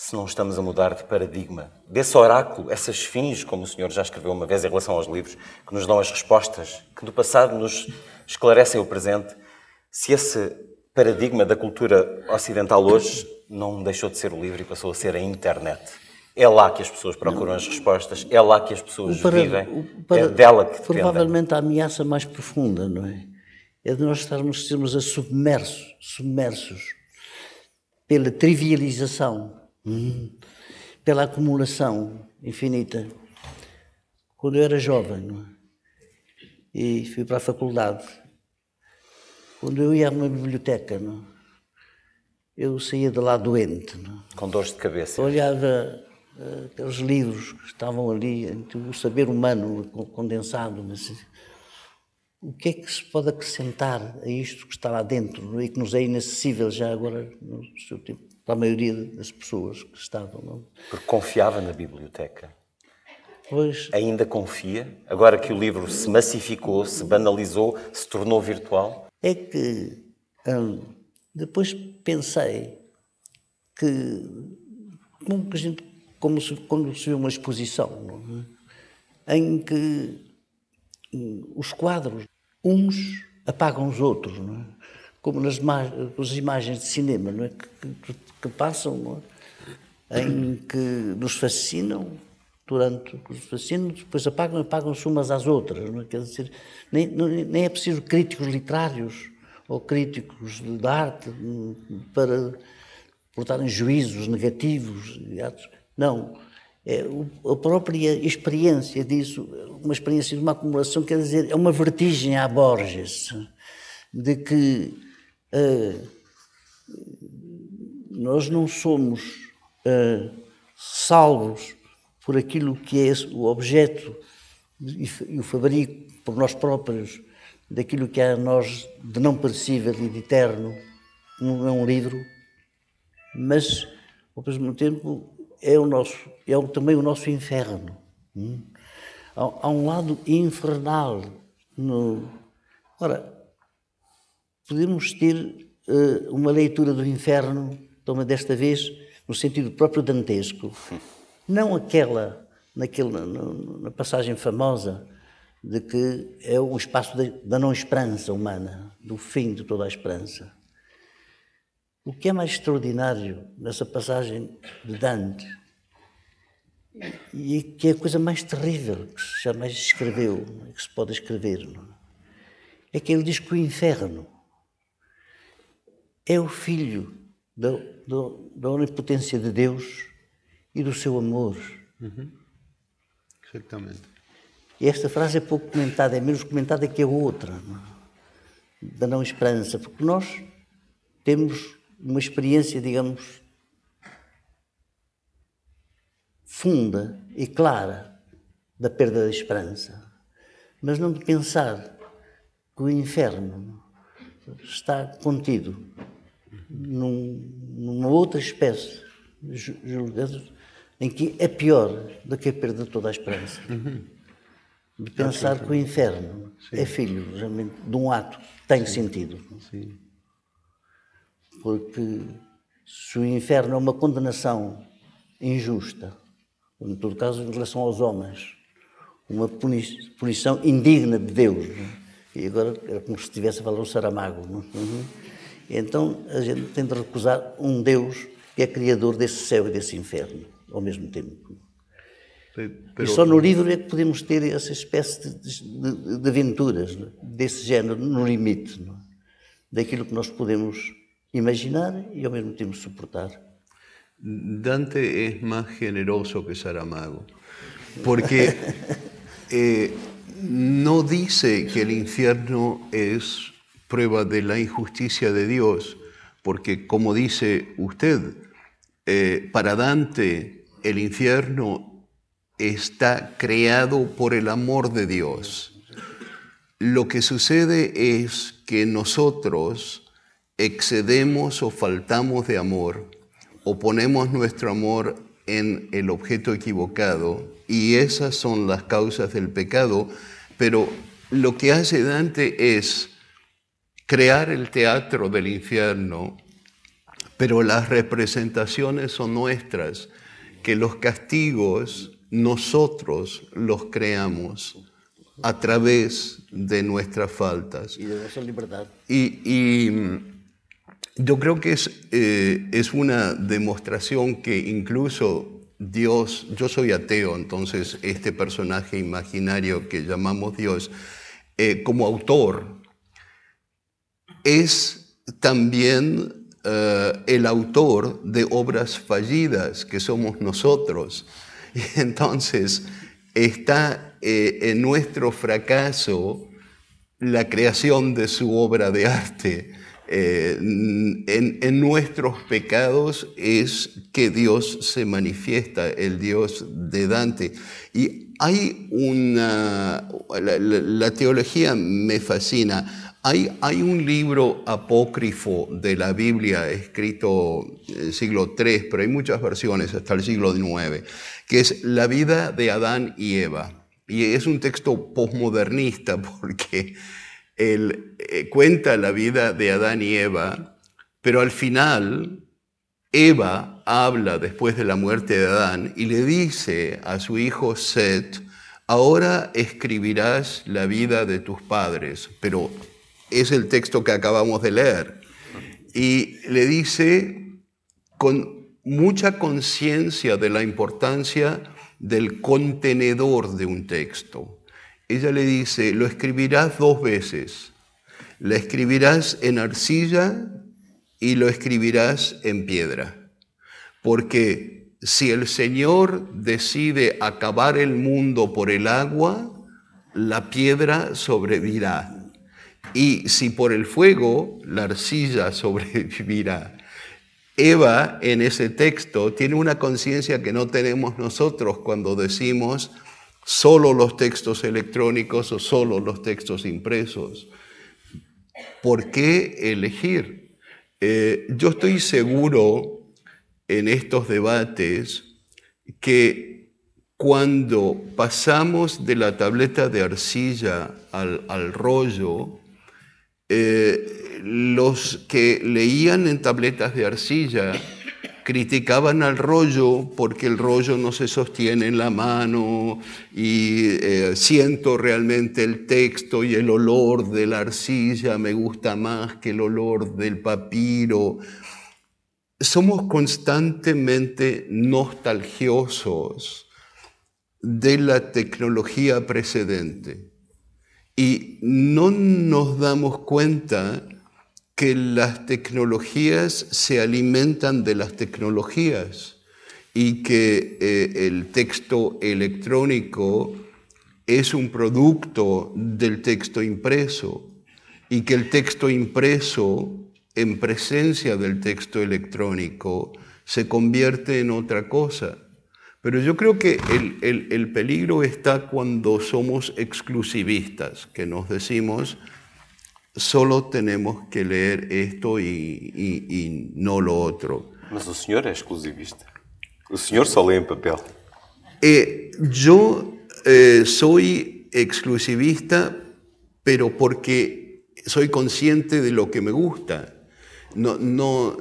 se não estamos a mudar de paradigma. Desse oráculo, essas fins, como o senhor já escreveu uma vez em relação aos livros, que nos dão as respostas, que do passado nos esclarecem o presente, se esse paradigma da cultura ocidental hoje não deixou de ser o livro e passou a ser a internet. É lá que as pessoas procuram as respostas, é lá que as pessoas para, vivem, para, é dela que dependem. Provavelmente a ameaça mais profunda, não é? É de nós estarmos sermos a submersos, submersos pela trivialização Hum, pela acumulação infinita. Quando eu era jovem é? e fui para a faculdade, quando eu ia a uma biblioteca, não, é? eu saía de lá doente. Não? É? Com dores de cabeça. Olhava uh, aqueles livros que estavam ali, o saber humano condensado, mas o que é que se pode acrescentar a isto que está lá dentro e que nos é inacessível já agora no seu tempo? Para a maioria das pessoas que estavam. Não? Porque confiava na biblioteca. Pois. Ainda confia? Agora que o livro se massificou, se banalizou, se tornou virtual? É que hum, depois pensei que, como, que gente, como se, quando se vê uma exposição é? em que hum, os quadros, uns apagam os outros, não é? Como nas, nas imagens de cinema não é? que, que, passam, não é? em que nos fascinam durante os fascinam, depois apagam apagam-se umas às outras. Não é? Quer dizer, nem, nem é preciso críticos literários ou críticos de arte para portarem juízos negativos. Não. É a própria experiência disso, uma experiência de uma acumulação, quer dizer, é uma vertigem à Borges, de que nós não somos uh, salvos por aquilo que é o objeto e o fabrico por nós próprios daquilo que é a nós de não perecível e de eterno, não é um livro, mas ao mesmo tempo é o nosso é também o nosso inferno. Hum? Há, há, um lado infernal no ora podemos ter uh, uma leitura do inferno, toma desta vez no sentido próprio dantesco, *laughs* não aquela naquele, na, passagem famosa de que é o espaço da não esperança humana, do fim de toda a esperança. O que é mais extraordinário nessa passagem de Dante e que é a coisa mais terrível que se jamais escreveu, que se pode escrever, é? é que ele diz que o inferno é o filho da, da, da onipotência de Deus e do seu amor. Uhum. Exatamente. E esta frase é pouco comentada, é menos comentada que a outra, não é? da não esperança, porque nós temos uma experiência, digamos, funda e clara da perda da esperança, mas não de pensar que o inferno está contido num, numa outra espécie, julgado, em que é pior do que a perda de toda a esperança. Uhum. De pensar que o inferno Sim. é filho de um ato que tem Sim. sentido. Sim. Porque se o inferno é uma condenação injusta, em todo caso em relação aos homens, uma punição indigna de Deus, e agora era como se estivesse a falar o Saramago. Uhum. Então a gente tem de recusar um Deus que é criador desse céu e desse inferno ao mesmo tempo. E só no livro é que podemos ter essa espécie de, de, de aventuras desse género, no limite, não? daquilo que nós podemos imaginar y ao mesmo tempo suportar. Dante es más generoso que Saramago, porque *laughs* eh, no dice que el infierno es prueba de la injusticia de Dios, porque como dice usted, eh, para Dante el infierno está creado por el amor de Dios. Lo que sucede es que nosotros excedemos o faltamos de amor o ponemos nuestro amor en el objeto equivocado y esas son las causas del pecado, pero lo que hace Dante es crear el teatro del infierno, pero las representaciones son nuestras, que los castigos nosotros los creamos a través de nuestras faltas. Y de nuestra libertad. Y, y yo creo que es, eh, es una demostración que incluso Dios, yo soy ateo, entonces este personaje imaginario que llamamos Dios, eh, como autor, es también eh, el autor de obras fallidas que somos nosotros. *laughs* Y entonces está en nuestro fracaso la creación de su obra de arte. Eh, en, nuestros pecados es que Dios se manifiesta, el Dios de Dante. Y hay una, la, teología me fascina. Hay, hay, un libro apócrifo de la Biblia escrito en el siglo III, pero hay muchas versiones hasta el siglo IX, que es La vida de Adán y Eva. Y es un texto posmodernista *laughs* porque él eh, cuenta la vida de Adán y Eva, pero al final Eva habla después de la muerte de Adán y le dice a su hijo Set, ahora escribirás la vida de tus padres, pero es el texto que acabamos de leer. Y le dice con mucha conciencia de la importancia del contenedor de un texto ella le dice, lo escribirás dos veces. La escribirás en arcilla y lo escribirás en piedra. Porque si el Señor decide acabar el mundo por el agua, la piedra sobrevivirá. Y si por el fuego, la arcilla *laughs* sobrevivirá. Eva en ese texto tiene una conciencia que no tenemos nosotros cuando decimos, solo los textos electrónicos o solo los textos impresos. ¿Por qué elegir? Eh, yo estoy seguro en estos debates que cuando pasamos de la tableta de arcilla al, rollo, eh, los que leían en tabletas de arcilla criticaban al rollo porque el rollo no se sostiene en la mano y eh, siento realmente el texto y el olor de la arcilla me gusta más que el olor del papiro. Somos constantemente nostalgiosos de la tecnología precedente. Y no nos damos cuenta que las tecnologías se alimentan de las tecnologías y que eh, el texto electrónico es un producto del texto impreso y que el texto impreso en presencia del texto electrónico se convierte en otra cosa. Pero yo creo que el, peligro está cuando somos exclusivistas, que nos decimos, solo tenemos que leer esto y, no lo otro. Mas o senhor é exclusivista. O senhor só lê em papel. Eh, yo eh, soy exclusivista, pero porque soy consciente de lo que me gusta. No, no,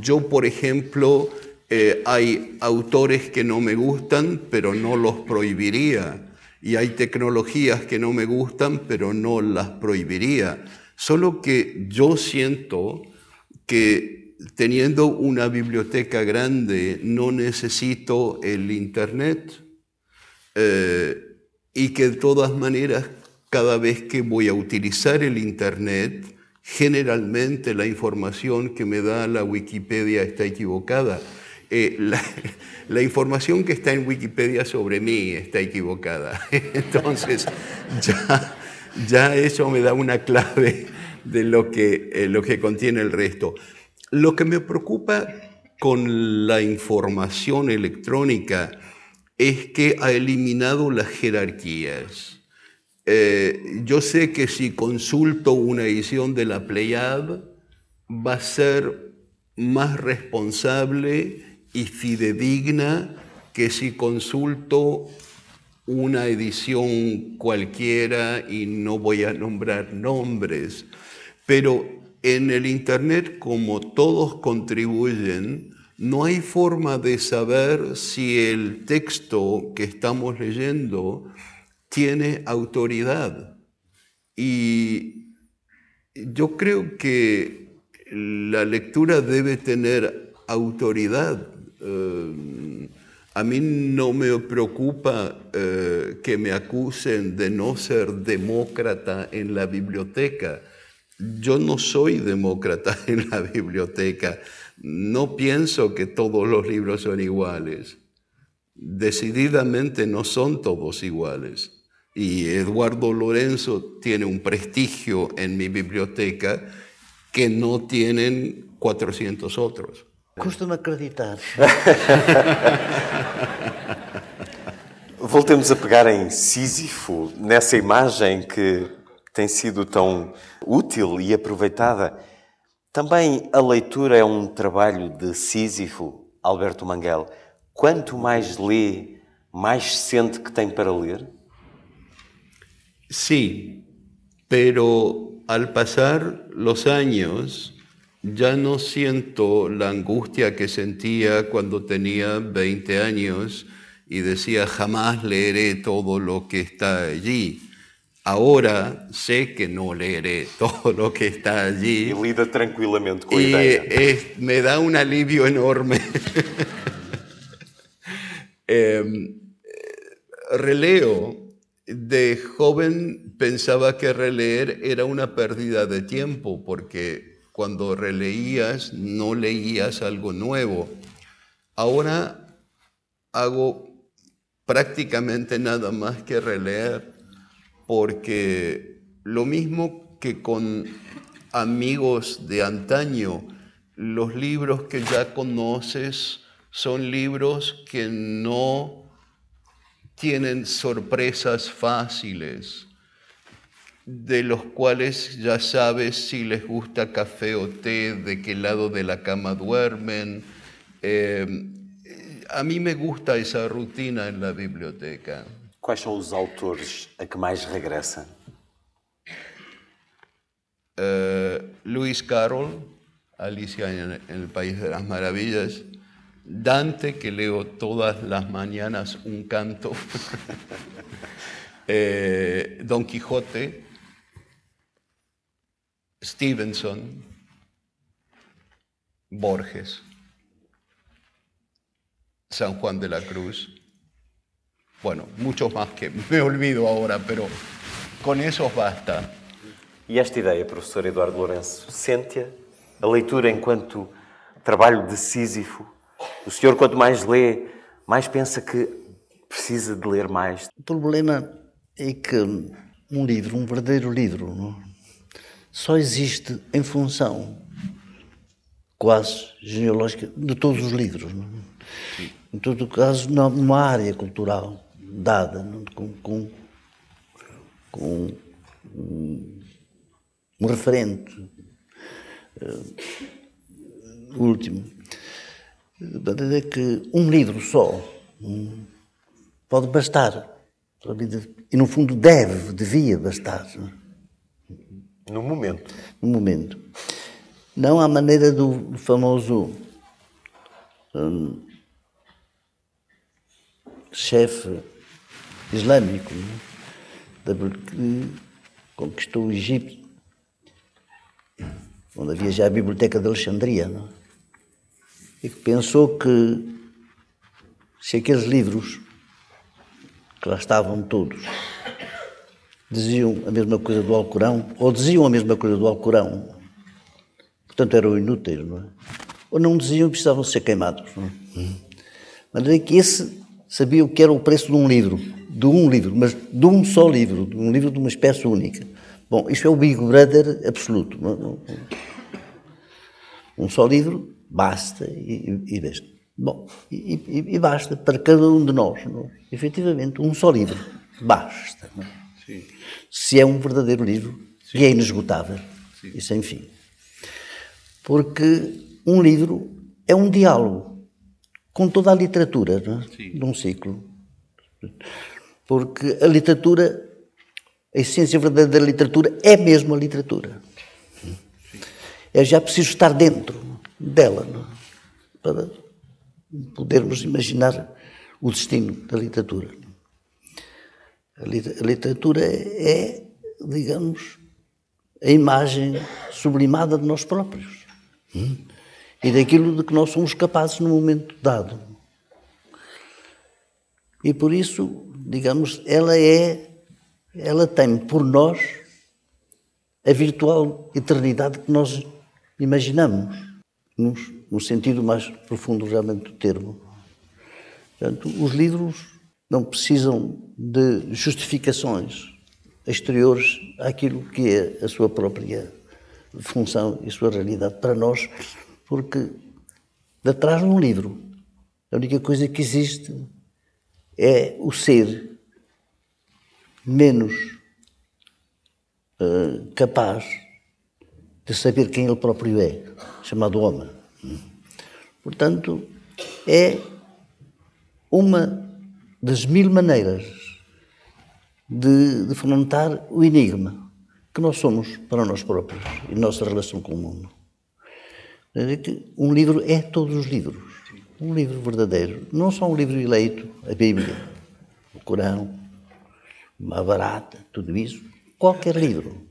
yo, por ejemplo, eh, hay autores que no me gustan, pero no los prohibiría. Y hay tecnologías que no me gustan, pero no las prohibiría. Solo que yo siento que teniendo una biblioteca grande no necesito el Internet eh, y que de todas maneras cada vez que voy a utilizar el Internet, generalmente la información que me da la Wikipedia está equivocada. Eh, la, información que está en Wikipedia sobre mí está equivocada. *laughs* Entonces, ya, ya eso me da una clave de lo que, eh, lo que contiene el resto. Lo que me preocupa con la información electrónica es que ha eliminado las jerarquías. Eh, yo sé que si consulto una edición de la Pleiad, va a ser más responsable y fidedigna que si consulto una edición cualquiera y no voy a nombrar nombres. Pero en el Internet, como todos contribuyen, no hay forma de saber si el texto que estamos leyendo tiene autoridad. Y yo creo que la lectura debe tener autoridad. Eh, a mí no me preocupa eh, que me acusen de no ser demócrata en la biblioteca. Yo no soy demócrata *laughs* en la biblioteca. No pienso que todos los libros son iguales. Decididamente no son todos iguales y Eduardo Lorenzo tiene un prestigio en mi biblioteca que no tienen 400 otros. Custa-me acreditar. *laughs* Voltemos a pegar em Sísifo, nessa imagem que tem sido tão útil e aproveitada. Também a leitura é um trabalho de Sísifo, Alberto Manguel. Quanto mais lê, mais sente que tem para ler? Sí, pero al pasar los años ya no siento la angustia que sentía cuando tenía 20 años y decía jamás leeré todo lo que está allí. Ahora sé que no leeré *laughs* todo lo que está allí. Y lida tranquilamente con y me da un alivio enorme. *laughs* Em, releo de joven pensaba que releer era una pérdida de tiempo porque cuando releías no leías algo nuevo. Ahora hago prácticamente nada más que releer porque lo mismo que con amigos de antaño, los libros que ya conoces son libros que no tienen sorpresas fáciles, de los cuales ya sabes si les gusta café o té, de qué lado de la cama duermen. Eh, a mí me gusta esa rutina en la biblioteca. ¿Cuáles son los autores a que más regresan? Eh, Luis Carroll, Alicia en el País de las Maravillas, Dante, que leo todas las mañanas un canto, *laughs* eh, Don Quijote, Stevenson, Borges, San Juan de la Cruz, bueno, muchos más que *laughs* me olvido ahora, pero con esos basta. E esta ideia, professor Eduardo Lourenço, sente-a? A leitura enquanto trabalho de Sísifo? O senhor, quanto mais lê, mais pensa que precisa de ler mais? O problema é que um livro, um verdadeiro livro, não? Só existe em função quase genealógica de todos os livros. Não? Em todo caso, numa área cultural dada, não? com, com, com um, um referente uh, último. Maneira que um livro só um, pode bastar. E, no fundo, deve, devia bastar. No momento. No momento. Não à maneira do famoso um, chefe islâmico né? que conquistou o Egito, onde havia já a Biblioteca de Alexandria, não? e que pensou que se aqueles livros que lá estavam todos diziam a mesma coisa do Alcorão, ou diziam a mesma coisa do Alcorão, portanto eram inúteis, não é? Ou não diziam que precisavam ser queimados, não é? De maneira que esse sabia o que era o preço de um livro, de um livro, mas de um só livro, de um livro de uma espécie única. Bom, isto é o Big Brother absoluto. É? Um só livro basta e, e basta. Bom, e, e, e, basta para cada um de nós. Não? É? Efetivamente, um só livro basta. Não? É? Se é um verdadeiro livro Sim. e é inesgotável Sim. e sem fim. Porque um livro é um diálogo com toda a literatura é? de um ciclo. Porque a literatura, a essência verdadeira da literatura é mesmo a literatura. É já preciso estar dentro dela é? para podermos imaginar o destino da literatura. A literatura é, digamos, a imagem sublimada de nós próprios hum? e daquilo de que nós somos capazes no momento dado. E por isso, digamos, ela é, ela tem por nós a virtual eternidade que nós imaginamos, no sentido mais profundo realmente do termo. Portanto, os livros não precisam de justificações exteriores àquilo que é a sua própria função e sua realidade para nós, porque de um livro, a única coisa que existe é o ser menos uh, capaz de saber quem ele próprio é, chamado homem. Portanto, é uma das mil maneiras de, de o enigma que nós somos para nós próprios e nossa relação com o mundo. Um livro é todos os livros. Um livro verdadeiro. Não só um livro eleito, a Bíblia, o Corão, uma barata, tudo isso. Qualquer livro.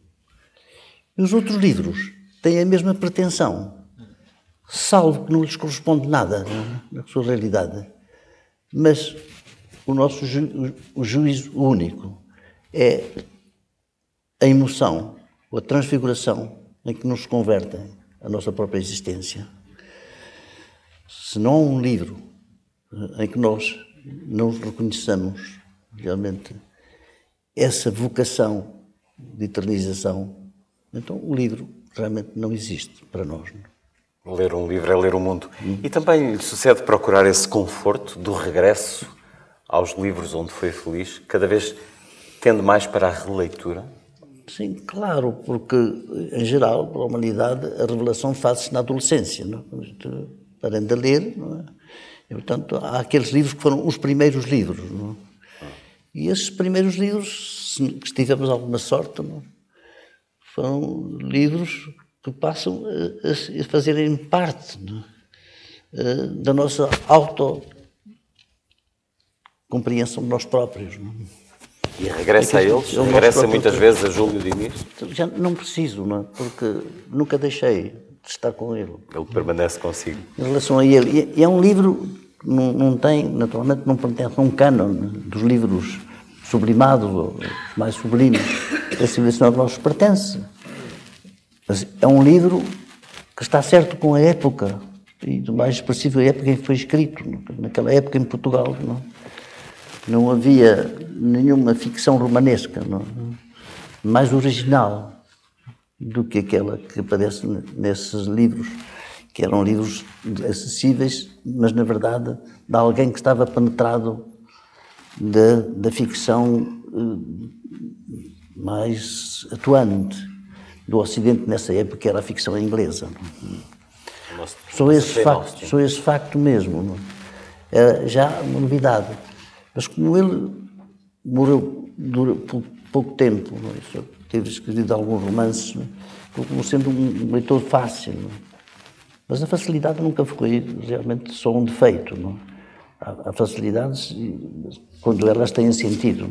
E os outros livros têm a mesma pretensão, salvo que não lhes corresponde nada na sua realidade. Mas o nosso ju o juízo único é a emoção, ou a transfiguração em que nos convertem a nossa própria existência. Se não há um livro em que nós não reconheçamos realmente essa vocação de eternização, então o livro realmente não existe para nós. Ler um livro é ler o mundo. Hum. E também lhe sucede procurar esse conforto do regresso aos livros onde foi feliz, cada vez tendo mais para a releitura? Sim, claro, porque em geral, para a humanidade, a revelação faz-se na adolescência, não? É? parando a ler, não é? E, portanto, há aqueles livros que foram os primeiros livros, não? É? E esses primeiros livros, se tivermos alguma sorte, não? foram livros que passam a, a fazerem parte não? Eh, da nossa auto compreensão de nós próprios. Não? E regressa é a eles? Regressa muitas vezes a Júlio Diniz? Já não preciso, não é? porque nunca deixei de estar com ele. Ele permanece consigo. Em relação a ele. E é um livro não, não tem, naturalmente, não pertence a um cânon dos livros sublimados, mais sublimes, da civilização que nos pertence. Mas é um livro que está certo com a época, e do mais expressivo a época em que foi escrito, naquela época em Portugal. Não, não havia nenhuma ficção romanesca não, mais original do que aquela que aparece nesses livros, que eram livros acessíveis, mas na verdade de alguém que estava penetrado da, da ficção eh, mais atuante do Ocidente nessa época, que era a ficção inglesa. Só esse facto, só esse facto mesmo. Era já uma novidade. Mas como ele morreu por pouco tempo, não é? teve escrito alguns romances, é? como sendo um leitor fácil. É? Mas a facilidade nunca foi realmente só um defeito. Não é? Há facilidades quando elas têm sentido.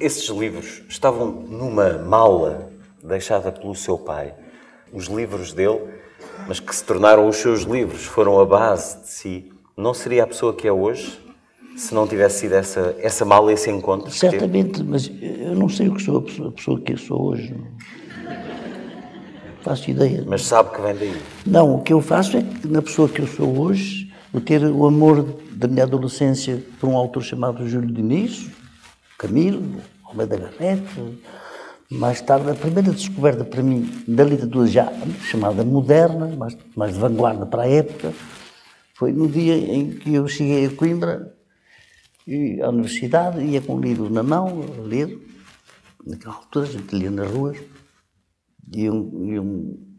Esses livros estavam numa mala deixada pelo seu pai. Os livros dele, mas que se tornaram os seus livros, foram a base de si. Não seria a pessoa que é hoje se não tivesse sido essa, essa mala, esse encontro? Certamente, mas eu não sei o que sou a pessoa, a pessoa que eu sou hoje. Não faço ideia. Mas sabe que vem daí? Não, o que eu faço é que na pessoa que eu sou hoje, eu ter o amor da minha adolescência por um autor chamado Júlio Diniz, Camilo, Almeida Garrett. Mais tarde, a primeira descoberta para mim da literatura já chamada moderna, mais, mais de vanguarda para a época, foi no dia em que eu cheguei a Coimbra, e à universidade, ia com um livro na mão, a ler, naquela altura a gente lia nas ruas, e um, e um,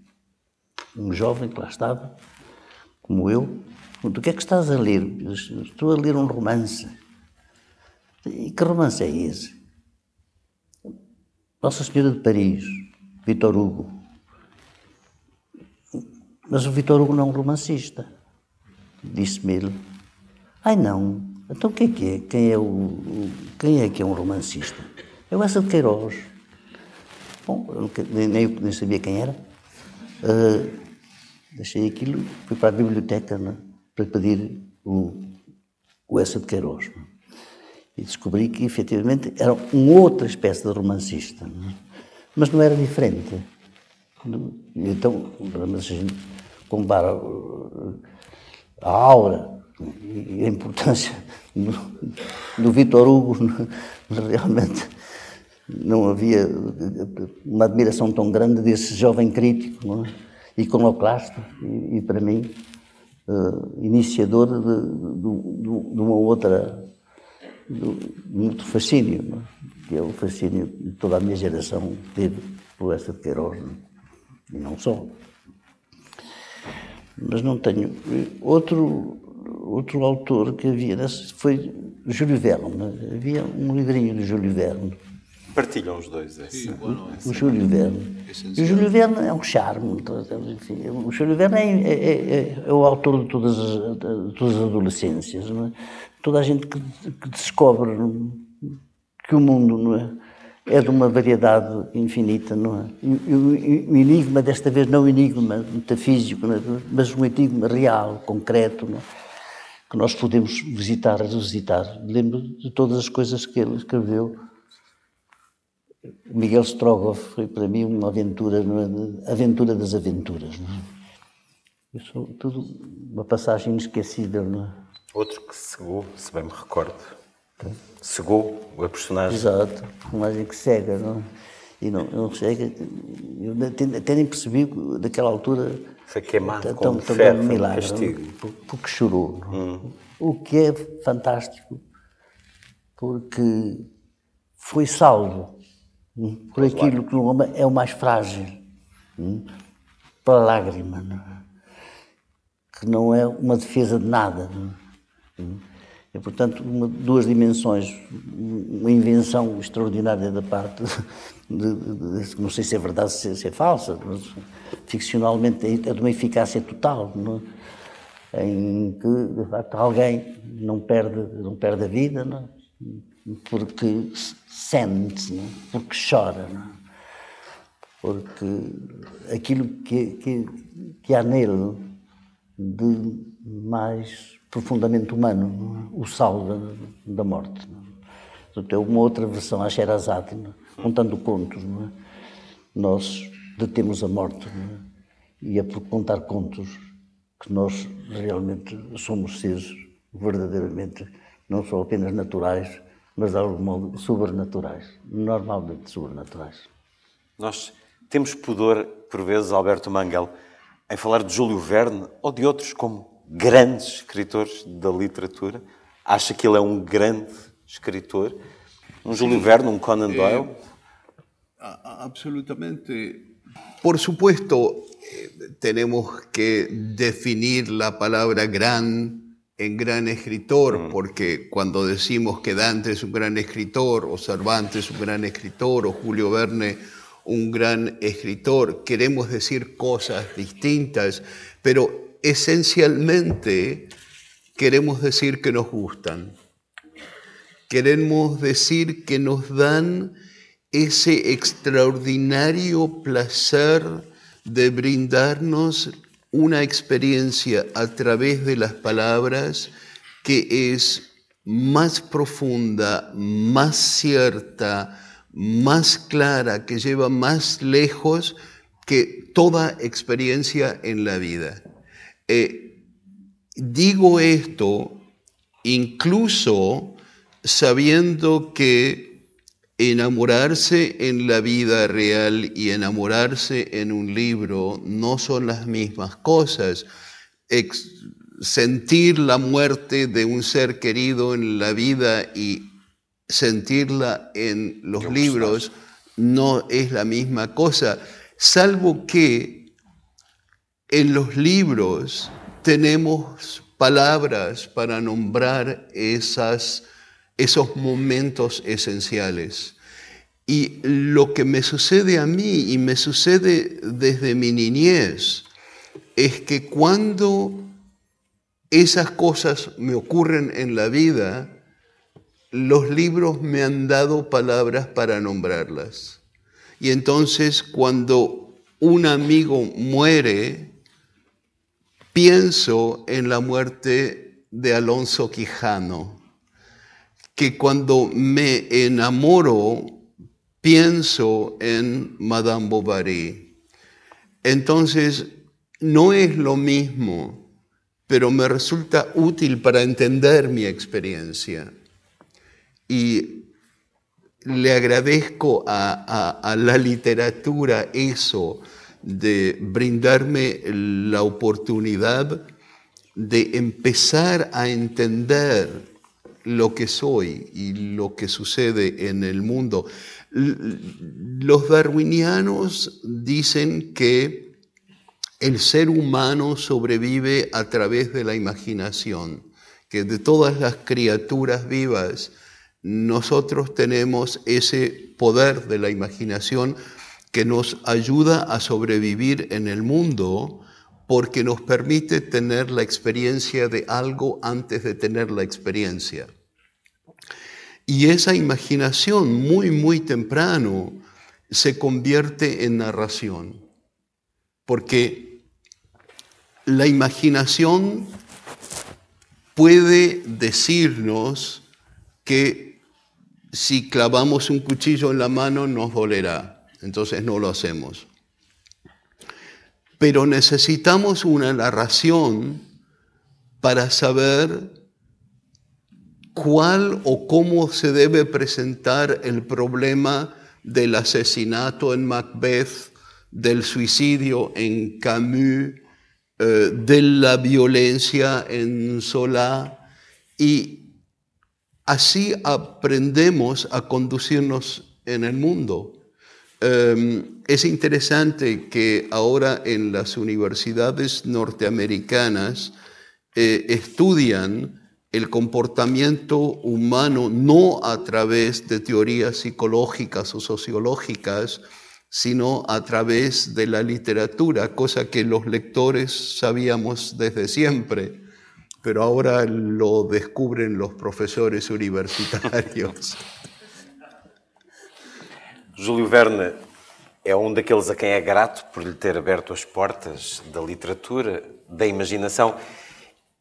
um jovem que lá estava, como eu, perguntou, o que é que estás a ler? Estou a ler um romance. E que romance é esse? Nossa Senhora de Paris, Vitor Hugo. Mas o Vitor Hugo não é um romancista, disse-me ele. Ai não, então o que é que é? Quem é, o, quem é que é um romancista? É o Essa de Queiroz. Bom, nunca, nem, nem, sabia quem era. Uh, deixei aquilo, fui para a biblioteca né, para pedir o, o Essa de Queiroz. Né, e descobri que, efetivamente, era uma outra espécie de romancista. Né, mas não era diferente. Então, mas a gente compara a aura e a importância do, do Vitor Hugo, *laughs* realmente não havia uma admiração tão grande desse jovem crítico, é? iconoclasta, e, e para mim, uh, iniciador de, de, de, de, uma outra, de, um outro fascínio, é? que é o fascínio que toda a minha geração teve por essa de Queiroz, é? e não só. Mas não tenho. Outro, outro autor que havia foi Júlio Verne. Havia um livrinho de Júlio Verne Partilham os dois essa. o Júlio Verne. E o Júlio Verne é um charme. Enfim, o Júlio Verne é, é, é, é, o autor de todas as, de todas as adolescências. É? Toda a gente que, que, descobre que o mundo não é, é de uma variedade infinita, não é? E, o enigma, desta vez, não um enigma metafísico, é? mas um enigma real, concreto, é? que nós podemos visitar, revisitar. Lembro de todas as coisas que ele escreveu Miguel Strogoff foi para mim uma aventura, é? aventura das aventuras. É? Isso, tudo uma passagem inesquecível. Não é? Outro que cegou, se bem me recordo. Cegou a personagem. Exato, a personagem que cega, não é? E não, não cega. Eu até nem percebi daquela altura. Foi queimado tão, com ferro, um milagre, castigo. Porque chorou. Hum. O que é fantástico, porque foi salvo por aquilo que o homem é o mais frágil, hum? pela lágrima, não é? que não é uma defesa de nada. Hum? É, portanto, uma, duas dimensões, uma invenção extraordinária da parte, de, de, de, não sei se é verdade, se, se é falsa, mas ficcionalmente é de uma eficácia total, não é? em que, de facto, alguém não perde, não perde a vida, não é? porque sente, não? É? porque chora, não? É? porque aquilo que, que, que há nele de mais profundamente humano, é? o sal da, da morte. Portanto, é uma outra versão à Sherazade, é? contando contos. É? Nós detemos a morte e é por contar contos que nós realmente somos seres verdadeiramente não só apenas naturais, mas de algum modo sobrenaturais, normalmente sobrenaturais. Nós temos pudor, por vezes, Alberto Mangel, em falar de Júlio Verne ou de outros como grandes escritores da literatura. Acha que ele é um grande escritor? Um Júlio Verne, um Conan Doyle? Eh, absolutamente. Por supuesto, eh, tenemos que definir la palabra gran en gran escritor, mm. porque cuando decimos que Dante es un gran escritor, o Cervantes un gran escritor, o Julio Verne un gran escritor, queremos decir cosas distintas, pero esencialmente queremos decir que nos gustan. Queremos decir que nos dan ese extraordinario placer de brindarnos una experiencia a través de las palabras que es más profunda, más cierta, más clara, que lleva más lejos que toda experiencia en la vida. Eh, digo esto incluso sabiendo que Enamorarse en la vida real y enamorarse en un libro no son las mismas cosas. sentir la muerte de un ser querido en la vida y sentirla en los libros no es la misma cosa, salvo que en los libros tenemos palabras para nombrar esas esos momentos esenciales. Y lo que me sucede a mí y me sucede desde mi niñez es que cuando esas cosas me ocurren en la vida, los libros me han dado palabras para nombrarlas. Y entonces cuando un amigo muere, pienso en la muerte de Alonso Quijano que cuando me enamoro pienso en Madame Bovary. Entonces, no es lo mismo, pero me resulta útil para entender mi experiencia. Y le agradezco a, a la literatura eso de brindarme la oportunidad de empezar a entender lo que soy y lo que sucede en el mundo. Los darwinianos dicen que el ser humano sobrevive a través de la imaginación, que de todas las criaturas vivas, nosotros tenemos ese poder de la imaginación que nos ayuda a sobrevivir en el mundo porque nos permite tener la experiencia de algo antes de tener la experiencia. Y esa imaginación muy, muy temprano se convierte en narración, porque la imaginación puede decirnos que si clavamos un cuchillo en la mano nos dolerá, entonces no lo hacemos. Pero necesitamos una narración para saber cuál o cómo se debe presentar el problema del asesinato en Macbeth, del suicidio en Camus, eh, de la violencia en Solá y así aprendemos a conducirnos en el mundo. Em, es interesante que ahora en las universidades norteamericanas eh, estudian el comportamiento humano no a través de teorías psicológicas o sociológicas, sino a través de la literatura, cosa que los lectores sabíamos desde siempre, pero ahora lo descubren los profesores *laughs* universitarios. Júlio Verne é um daqueles a quem é grato por lhe ter aberto as portas da literatura da imaginação.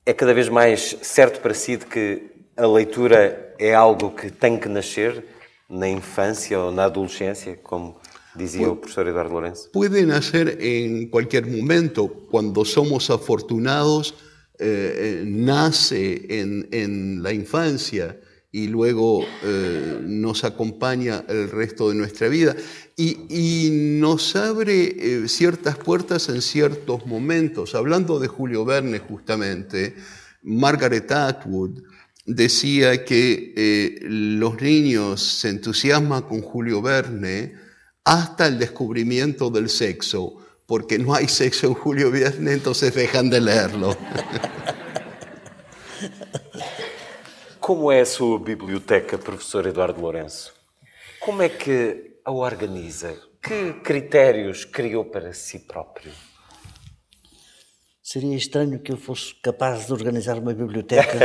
É cada vez mais certo para si de que a leitura é algo que tem que nascer na infância ou na adolescência, como dizia o professor Eduardo Lourenço? Puede nacer en cualquier momento. Cuando somos afortunados, eh, eh, en, la infancia y luego eh, nos acompaña el resto de nuestra vida. Y, nos abre eh, ciertas puertas en ciertos momentos. Hablando de Julio Verne, justamente, Margaret Atwood decía que eh, los niños se entusiasman con Julio Verne hasta el descubrimiento del sexo, porque no hay sexo en Julio Verne, entonces dejan de leerlo. *laughs* Como é a sua biblioteca, professor Eduardo Lourenço? Como é que a organiza? Que critérios criou para si próprio? Seria estranho que eu fosse capaz de organizar uma biblioteca.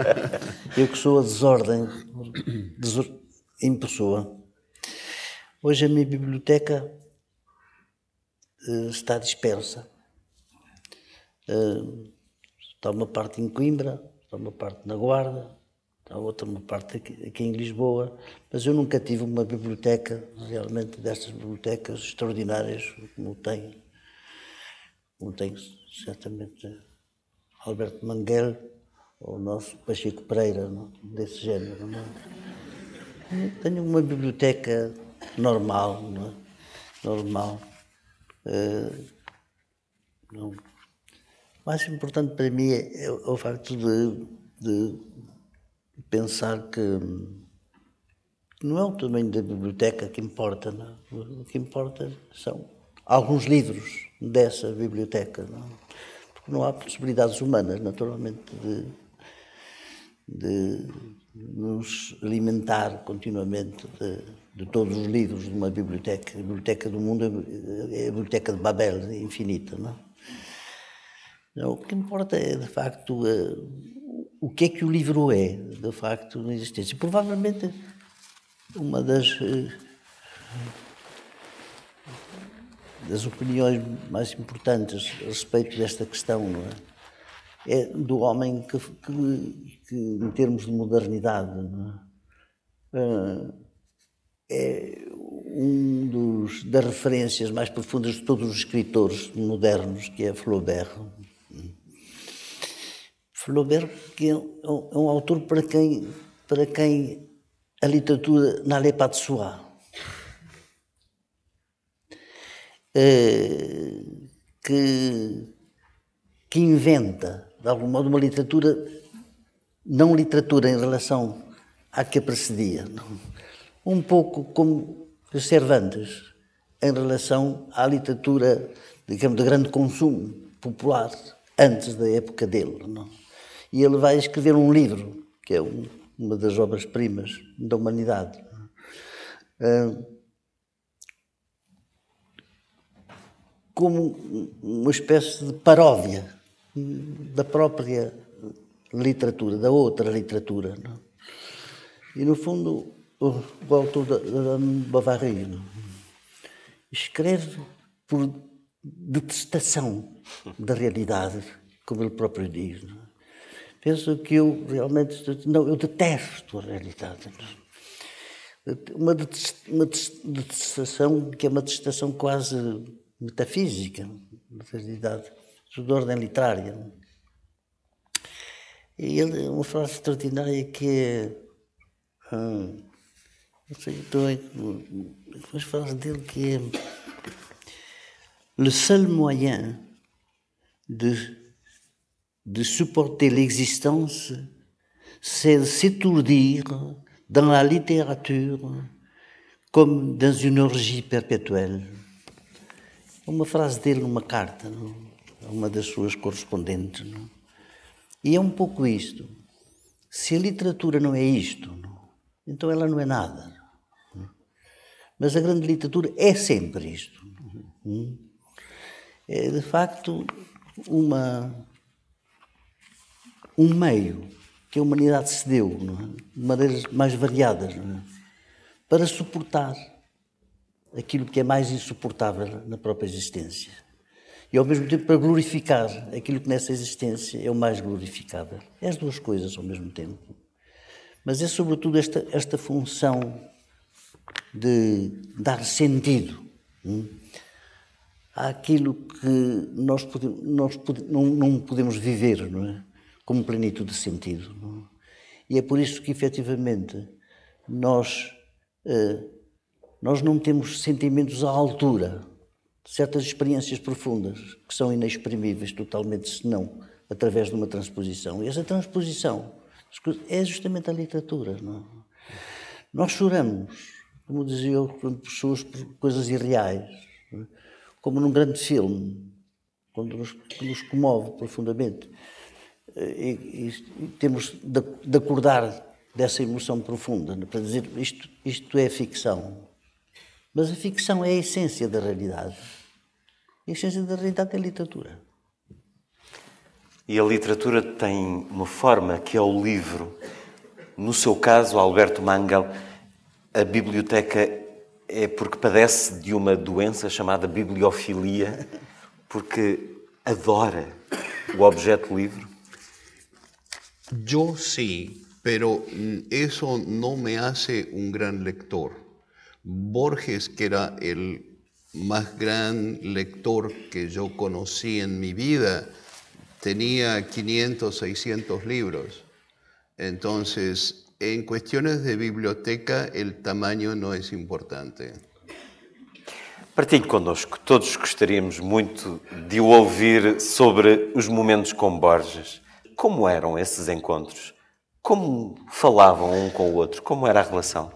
*laughs* eu que sou a desordem desor... em pessoa. Hoje a minha biblioteca uh, está dispersa. Uh, está uma parte em Coimbra, está uma parte na Guarda, está outra parte aqui, aqui, em Lisboa, mas eu nunca tive uma biblioteca realmente destas bibliotecas extraordinárias como tem, como tem certamente Alberto Manguel ou o nosso Pacheco Pereira, não? desse género. Não? É? Tenho uma biblioteca normal, não é? normal. Uh, não. O mais importante para mim é, é o facto de, de pensar que não é o tamanho da biblioteca que importa, não? É? o que importa são alguns livros dessa biblioteca. Não? Porque não há possibilidades humanas, naturalmente, de, de nos alimentar continuamente de, de, todos os livros de uma biblioteca. A biblioteca do mundo é a biblioteca de Babel, infinita. Não? não o que importa é, de facto, o que é que o livro é, de facto, na existência. Provavelmente, uma das eh, das opiniões mais importantes a respeito desta questão é? é? do homem que, que, que, em termos de modernidade, é? Ah, é um dos, das referências mais profundas de todos os escritores modernos, que é Flaubert. Flaubert que é um, é um autor para quem, para quem a literatura n'allait pas de soi. Eh, que, que inventa, de algum modo, uma literatura, não literatura em relação à que a precedia, não? um pouco como Cervantes, em relação à literatura, digamos, de grande consumo popular, antes da época dele. Não? E ele vai escrever um livro, que é um, uma das obras-primas da humanidade. Uh, como uma espécie de paródia da própria literatura, da outra literatura. Não? E, no fundo, o, o autor da, da não? escreve por detestação da realidade, como ele próprio diz. Penso que eu realmente. Não, eu detesto a realidade. Uma detestação que é uma detestação quase metafísica, na realidade, de ordem literária. E ele, uma frase extraordinária que é. Hum, não sei, então, é, uma frase dele que é. Le seul moyen de, de supporter l'existence, c'est s'étourdir dans la littérature comme dans une orgie perpétuelle. uma frase dele numa carta, não? uma das suas correspondentes. Não? E é um pouco isto. Se a literatura não é isto, não? então ela não é nada. Mas a grande literatura é sempre isto. É de facto uma, um meio que a humanidade se deu, de maneiras mais variadas, para suportar aquilo que é mais insuportável na própria existência. e ao mesmo tempo para glorificar aquilo que nessa existência é o mais glorificável. É as duas coisas ao mesmo tempo. Mas é sobretudo esta, esta função de dar sentido hum, àquilo que nós, nós não, não, podemos viver não é? Como plenitude de sentido. Não é? E é por isso que, efetivamente, nós, eh, nós não temos sentimentos à altura de certas experiências profundas que são inexprimíveis totalmente, senão através de uma transposição. E essa transposição é justamente a literatura. Não é? Nós choramos, como dizia eu, quando pessoas por coisas irreais, é? como num grande filme, quando nos, nos comove profundamente. E, e, e temos de, de, acordar dessa emoção profunda, para dizer isto, isto é ficção. Mas a ficção é a essência da realidade. A essência da realidade é a literatura. E a literatura tem uma forma que é o livro. No seu caso, Alberto Mangal, a biblioteca é porque padece de uma doença chamada bibliofilia, porque adora o objeto livro? Yo sí, pero eso no me hace un gran lector. Borges, que era el más gran lector que yo conocí en mi vida, tenía 500, 600 libros. Entonces, en cuestiones de biblioteca, el tamaño no es importante. Partilhe connosco. Todos gostaríamos muito de o ouvir sobre os momentos com Borges. Como eram esses encontros? Como falavam um com o outro? Como era a relação?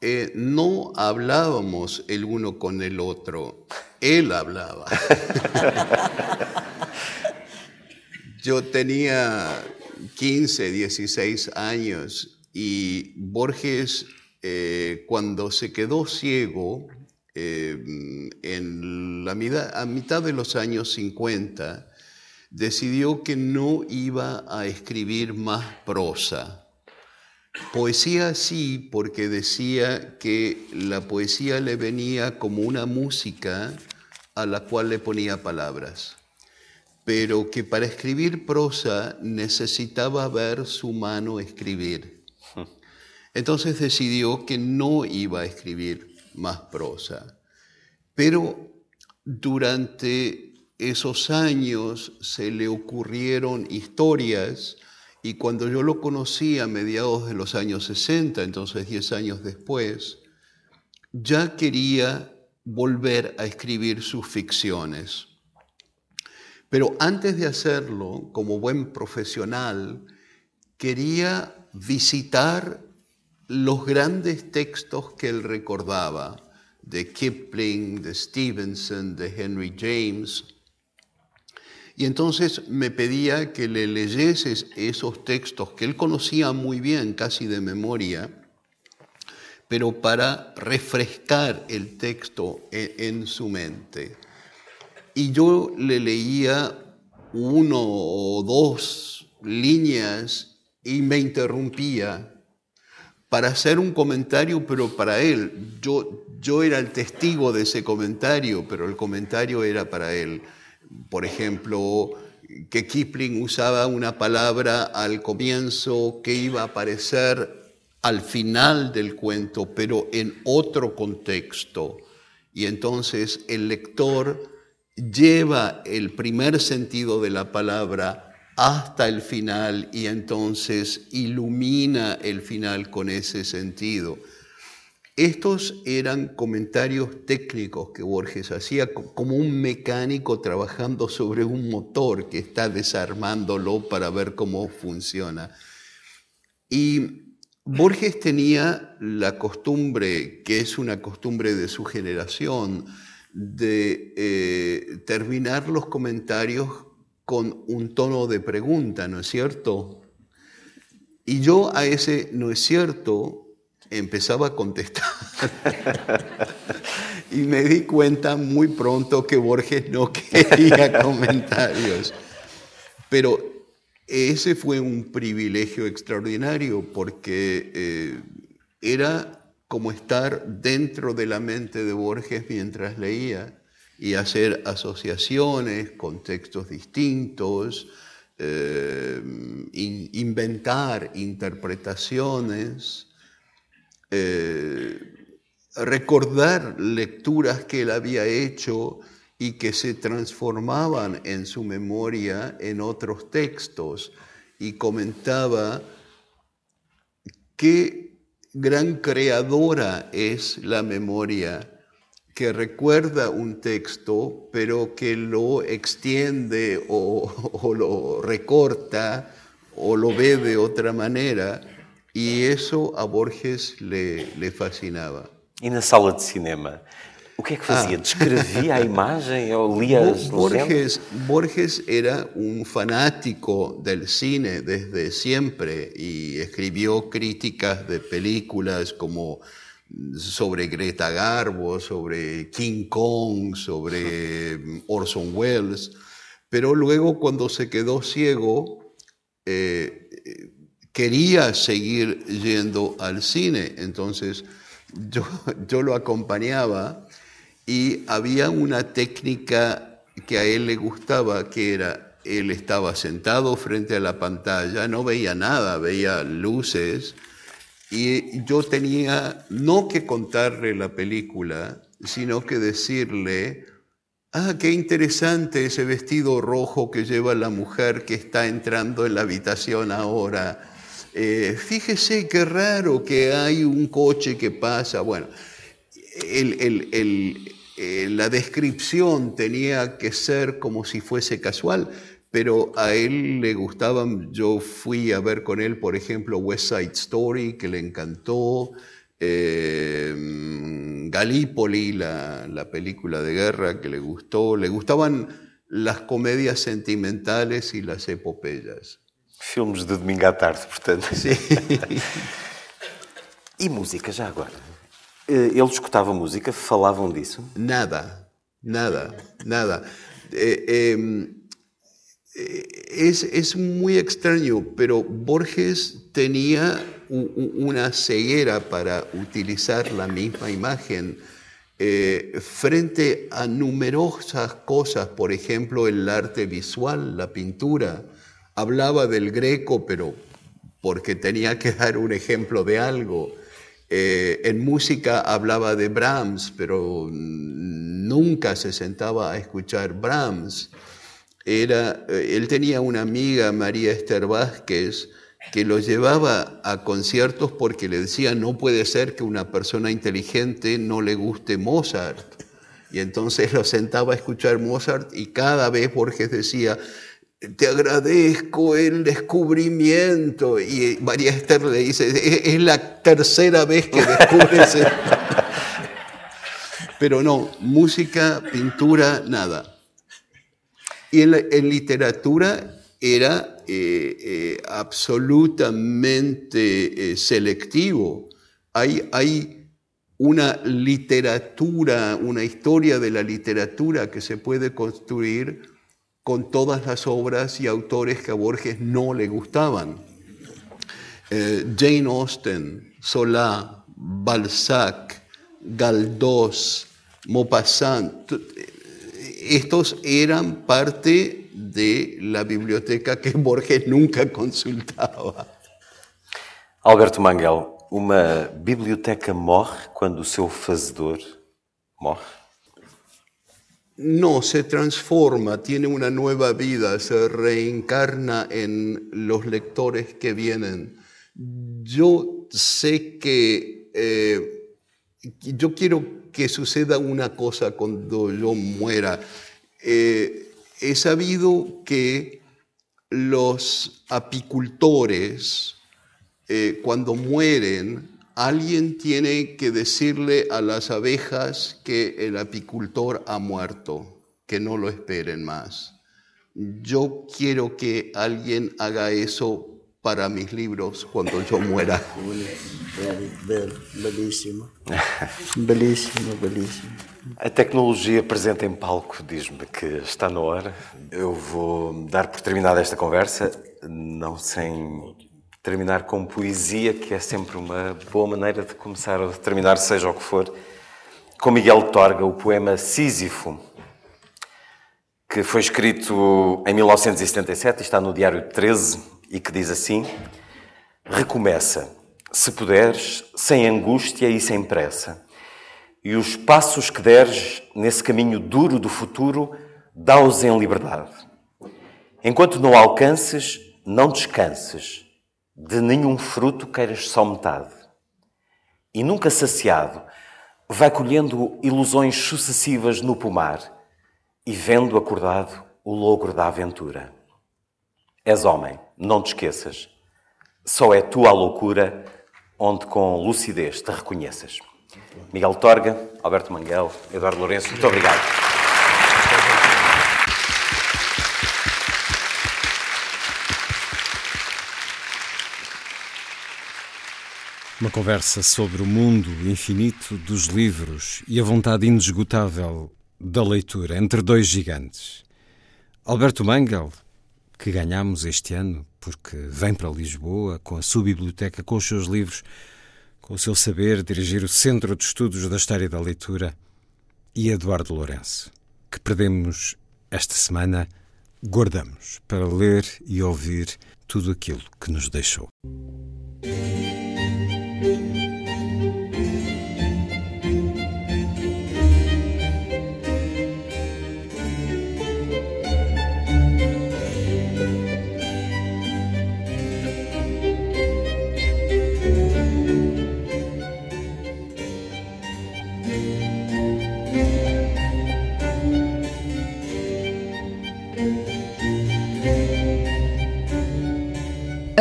Eh, no hablábamos el uno con el otro, él hablaba. *laughs* Yo tenía 15, 16 años y Borges, eh, cuando se quedó ciego, eh, en la mitad, a mitad de los años 50, decidió que no iba a escribir más prosa. Poesía sí, porque decía que la poesía le venía como una música a la cual le ponía palabras pero que para escribir prosa necesitaba ver su mano escribir. Entonces decidió que no iba a escribir más prosa. Pero durante esos años se le ocurrieron historias y cuando yo lo conocí a mediados de los años 60, entonces 10 años después, ya quería volver a escribir sus ficciones. Pero antes de hacerlo, como buen profesional, quería visitar los grandes textos que él recordaba, de Kipling, de Stevenson, de Henry James. Y entonces me pedía que le leyese esos textos que él conocía muy bien, casi de memoria, pero para refrescar el texto en, su mente y yo le leía uno o dos líneas y me interrumpía para hacer un comentario, pero para él. Yo, yo era el testigo de ese comentario, pero el comentario era para él. Por ejemplo, que Kipling usaba una palabra al comienzo que iba a aparecer al final del cuento, pero en otro contexto. Y entonces el lector lleva el primer sentido de la palabra hasta el final y entonces ilumina el final con ese sentido. Estos eran comentarios técnicos que Borges hacía como un mecánico trabajando sobre un motor que está desarmándolo para ver cómo funciona. Y Borges tenía la costumbre, que es una costumbre de su generación, de eh, terminar los comentarios con un tono de pregunta, ¿no es cierto? Y yo a ese no es cierto empezaba a contestar. *laughs* y me di cuenta muy pronto que Borges no *laughs* quería comentarios. Pero ese fue un privilegio extraordinario porque eh, era como estar dentro de la mente de Borges mientras leía y hacer asociaciones con textos distintos, eh, in- inventar interpretaciones, eh, recordar lecturas que él había hecho y que se transformaban en su memoria en otros textos. Y comentaba qué gran creadora es la memoria que recuerda un texto, pero que lo extiende o, *laughs* o lo recorta o lo ve de otra manera, y eso a Borges le, le fascinaba. E na sala de cinema, o que é que fazia? Descrevia a *laughs* imagem ou lia as legendas? Borges, Borges era un fanático del cine desde siempre y escribió críticas de películas como sobre Greta Garbo, sobre King Kong, sobre Orson Welles, pero luego cuando se quedó ciego eh, quería seguir yendo al cine, entonces yo, yo lo acompañaba y había una técnica que a él le gustaba, que era, él estaba sentado frente a la pantalla, no veía nada, veía luces, y yo tenía no que contarle la película, sino que decirle, ah, qué interesante ese vestido rojo que lleva la mujer que está entrando en la habitación ahora. Eh, fíjese qué raro que hay un coche que pasa. Bueno, eh, la descripción tenía que ser como si fuese casual, pero a él le gustaban, yo fui a ver con él, por ejemplo, West Side Story, que le encantó, eh, Gallipoli, la, la película de guerra que le gustó, le gustaban las comedias sentimentales y las epopeyas. Filmes de domingo à tarde, portanto. Sí. *laughs* E música, já agora? Eh, Ele escutava música, falavam disso? Nada, nada, nada. Eh, eh, es, es muy extraño, pero Borges tenía u- u- una ceguera para utilizar la misma imagen eh, frente a numerosas cosas, por ejemplo, el arte visual, la pintura. Hablaba del greco, pero porque tenía que dar un ejemplo de algo. Eh, en música hablaba de Brahms, pero nunca se sentaba a escuchar Brahms. Era, eh, él tenía una amiga, María Esther Vázquez, que lo llevaba a conciertos porque le decía, no puede ser que una persona inteligente no le guste Mozart. Y entonces lo sentaba a escuchar Mozart y cada vez Borges decía, te agradezco el descubrimiento. Y María Esther le dice, "Es- la tercera vez que descubres esto". Pero no, música, pintura, nada. Y en literatura era eh, eh, absolutamente eh, selectivo. Hay, hay una literatura, una historia de la literatura que se puede construir con todas las obras y autores que a Borges no le gustaban. Eh, Jane Austen, Solá, Balzac, Galdós, Maupassant, t- estos eran parte de la biblioteca que *laughs* Borges nunca consultaba. Alberto Manguel, uma biblioteca morre quando o seu fazedor morre? No, se transforma, tiene una nueva vida, se reencarna en los lectores que vienen. Yo sé que eh, yo quiero que suceda una cosa cuando yo muera. Eh, he sabido que los apicultores, eh, cuando mueren, alguien tiene que decirle a las abejas que el apicultor ha muerto, que no lo esperen más. Yo quiero que alguien haga eso para mis libros cuando yo muera. *laughs* Belíssimo. belíssimo, belíssimo. A tecnologia presente em palco diz-me que está na hora. Eu vou dar por terminada esta conversa, não sem terminar com poesia, que é sempre uma boa maneira de começar ou de terminar, seja o que for, com Miguel Torga, o poema Sísifo. que foi escrito em 1977 e está no Diário 13 e que diz assim: Recomeça, se puderes, sem angústia e sem pressa, e os passos que deres nesse caminho duro do futuro, dá-os em liberdade. Enquanto não alcances, não descanses, de nenhum fruto queiras só metade. E nunca saciado, vai colhendo ilusões sucessivas no pomar e vendo acordado o logro da aventura. És homem, não te esqueças. Só é tua a loucura onde com lucidez te reconheças. Miguel Torga, Alberto Manguel, Eduardo Lourenço, muito obrigado. Uma conversa sobre o mundo infinito dos livros e a vontade inesgotável da leitura entre dois gigantes. Alberto Mangel, que ganhamos este ano porque vem para Lisboa com a sua biblioteca, com os seus livros, com o seu saber dirigir o Centro de Estudos da História da Leitura, e Eduardo Lourenço, que perdemos esta semana, guardamos para ler e ouvir tudo aquilo que nos deixou. A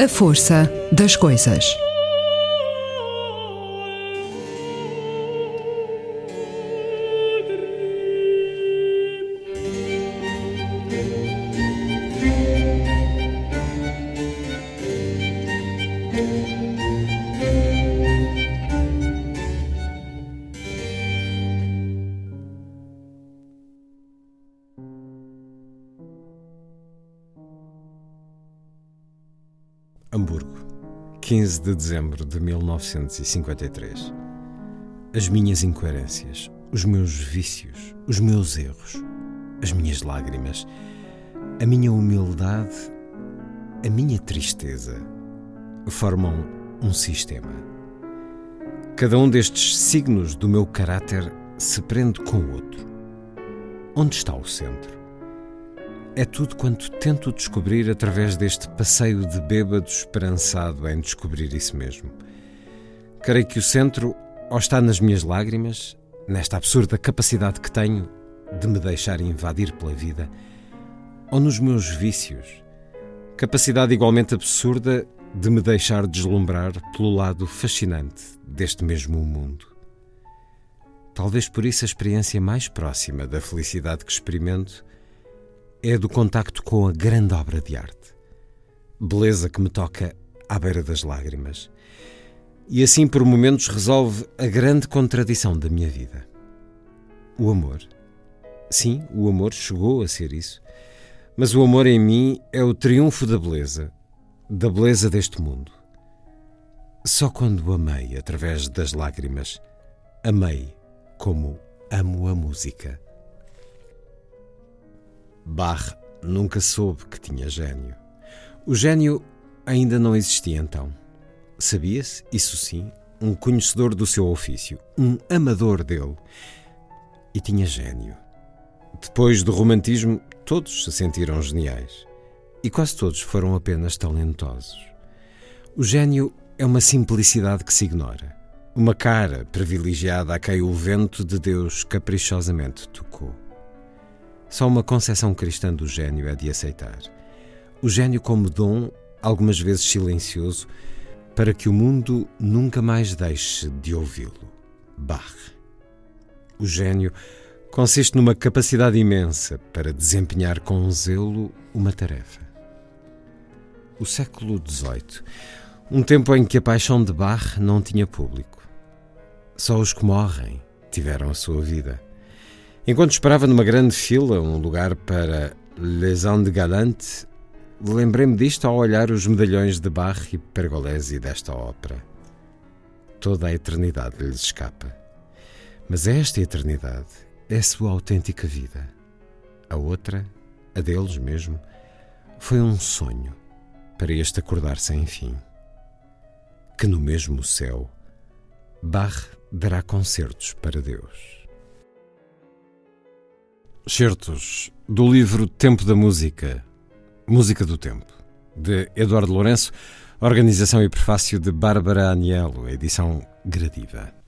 força das coisas. 15 de dezembro de 1953. As minhas incoerências, os meus vícios, os meus erros, as minhas lágrimas, a minha humildade, a minha tristeza formam um sistema. Cada um destes signos do meu caráter se prende com o outro. Onde está o centro? É tudo quanto tento descobrir através deste passeio de bêbado esperançado em descobrir isso mesmo. Creio que o centro ou está nas minhas lágrimas, nesta absurda capacidade que tenho de me deixar invadir pela vida, ou nos meus vícios, capacidade igualmente absurda de me deixar deslumbrar pelo lado fascinante deste mesmo mundo. Talvez por isso a experiência mais próxima da felicidade que experimento é do contacto com a grande obra de arte. Beleza que me toca à beira das lágrimas. E assim, por momentos, resolve a grande contradição da minha vida. O amor. Sim, o amor chegou a ser isso. Mas o amor em mim é o triunfo da beleza, da beleza deste mundo. Só quando amei através das lágrimas, amei como amo a música. Bach nunca soube que tinha gênio. O gênio ainda não existia então. Sabia-se, isso sim, um conhecedor do seu ofício, um amador dele. E tinha gênio. Depois do romantismo, todos se sentiram geniais. E quase todos foram apenas talentosos. O gênio é uma simplicidade que se ignora. Uma cara privilegiada a quem o vento de Deus caprichosamente tocou. Só uma concepção cristã do gênio é de aceitar. O gênio como dom, algumas vezes silencioso, para que o mundo nunca mais deixe de ouvi-lo. Bach. O gênio consiste numa capacidade imensa para desempenhar com zelo uma tarefa. O século XVIII, um tempo em que a paixão de Bach não tinha público. Só os que morrem tiveram a sua vida. Enquanto esperava numa grande fila um lugar para Les Andes Galantes, lembrei-me disto ao olhar os medalhões de Bach e Pergolesi desta ópera. Toda a eternidade lhes escapa. Mas esta eternidade é a sua autêntica vida. A outra a deles mesmo, foi um sonho para este acordar sem fim. Que no mesmo céu, Bach dará concertos para Deus. Certos do livro Tempo da Música, Música do Tempo, de Eduardo Lourenço, organização e prefácio de Bárbara Anielo, edição gradiva.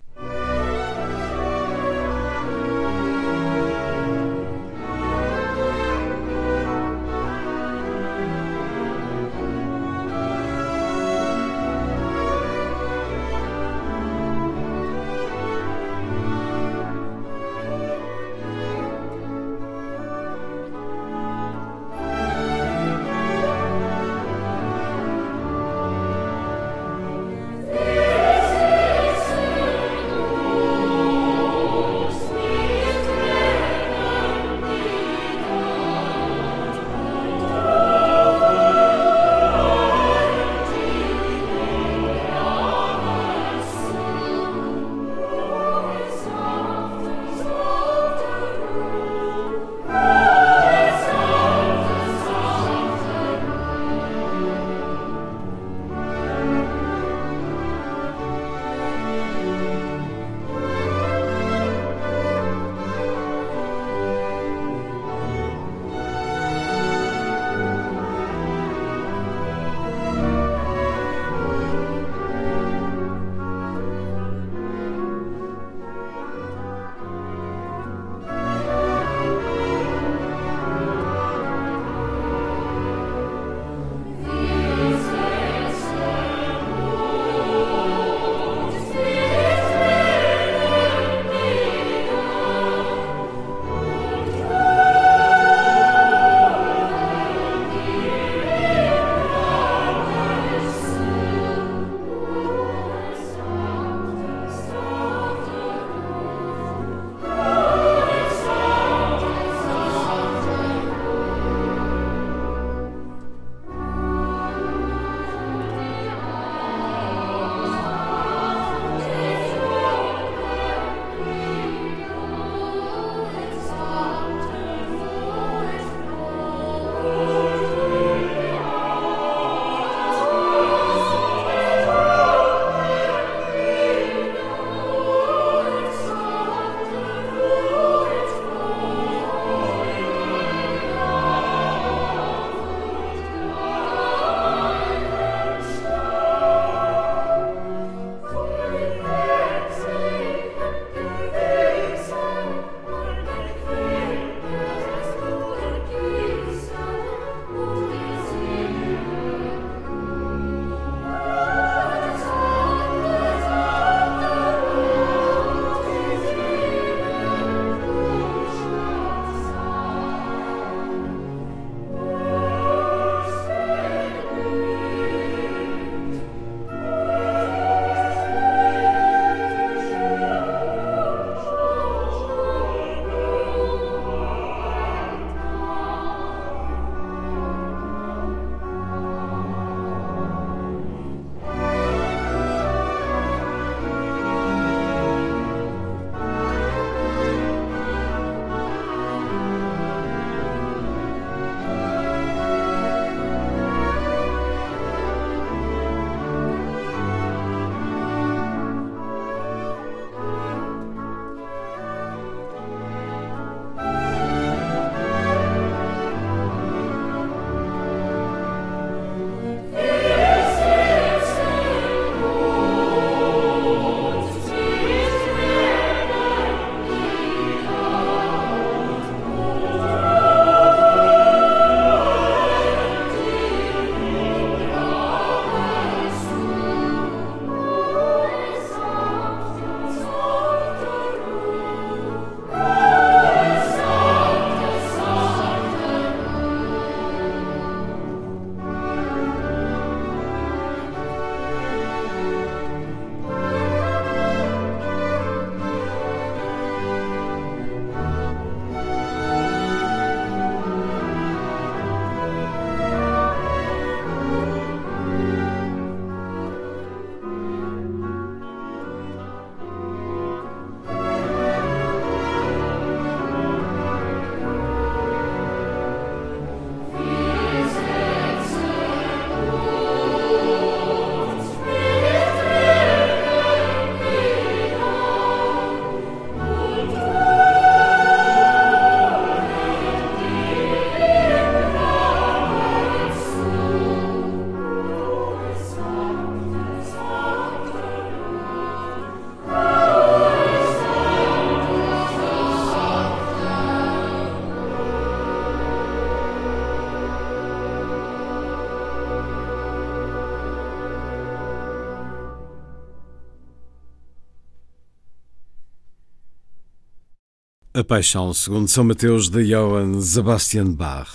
A Paixão, segundo São Mateus, de Johann Sebastian Bach,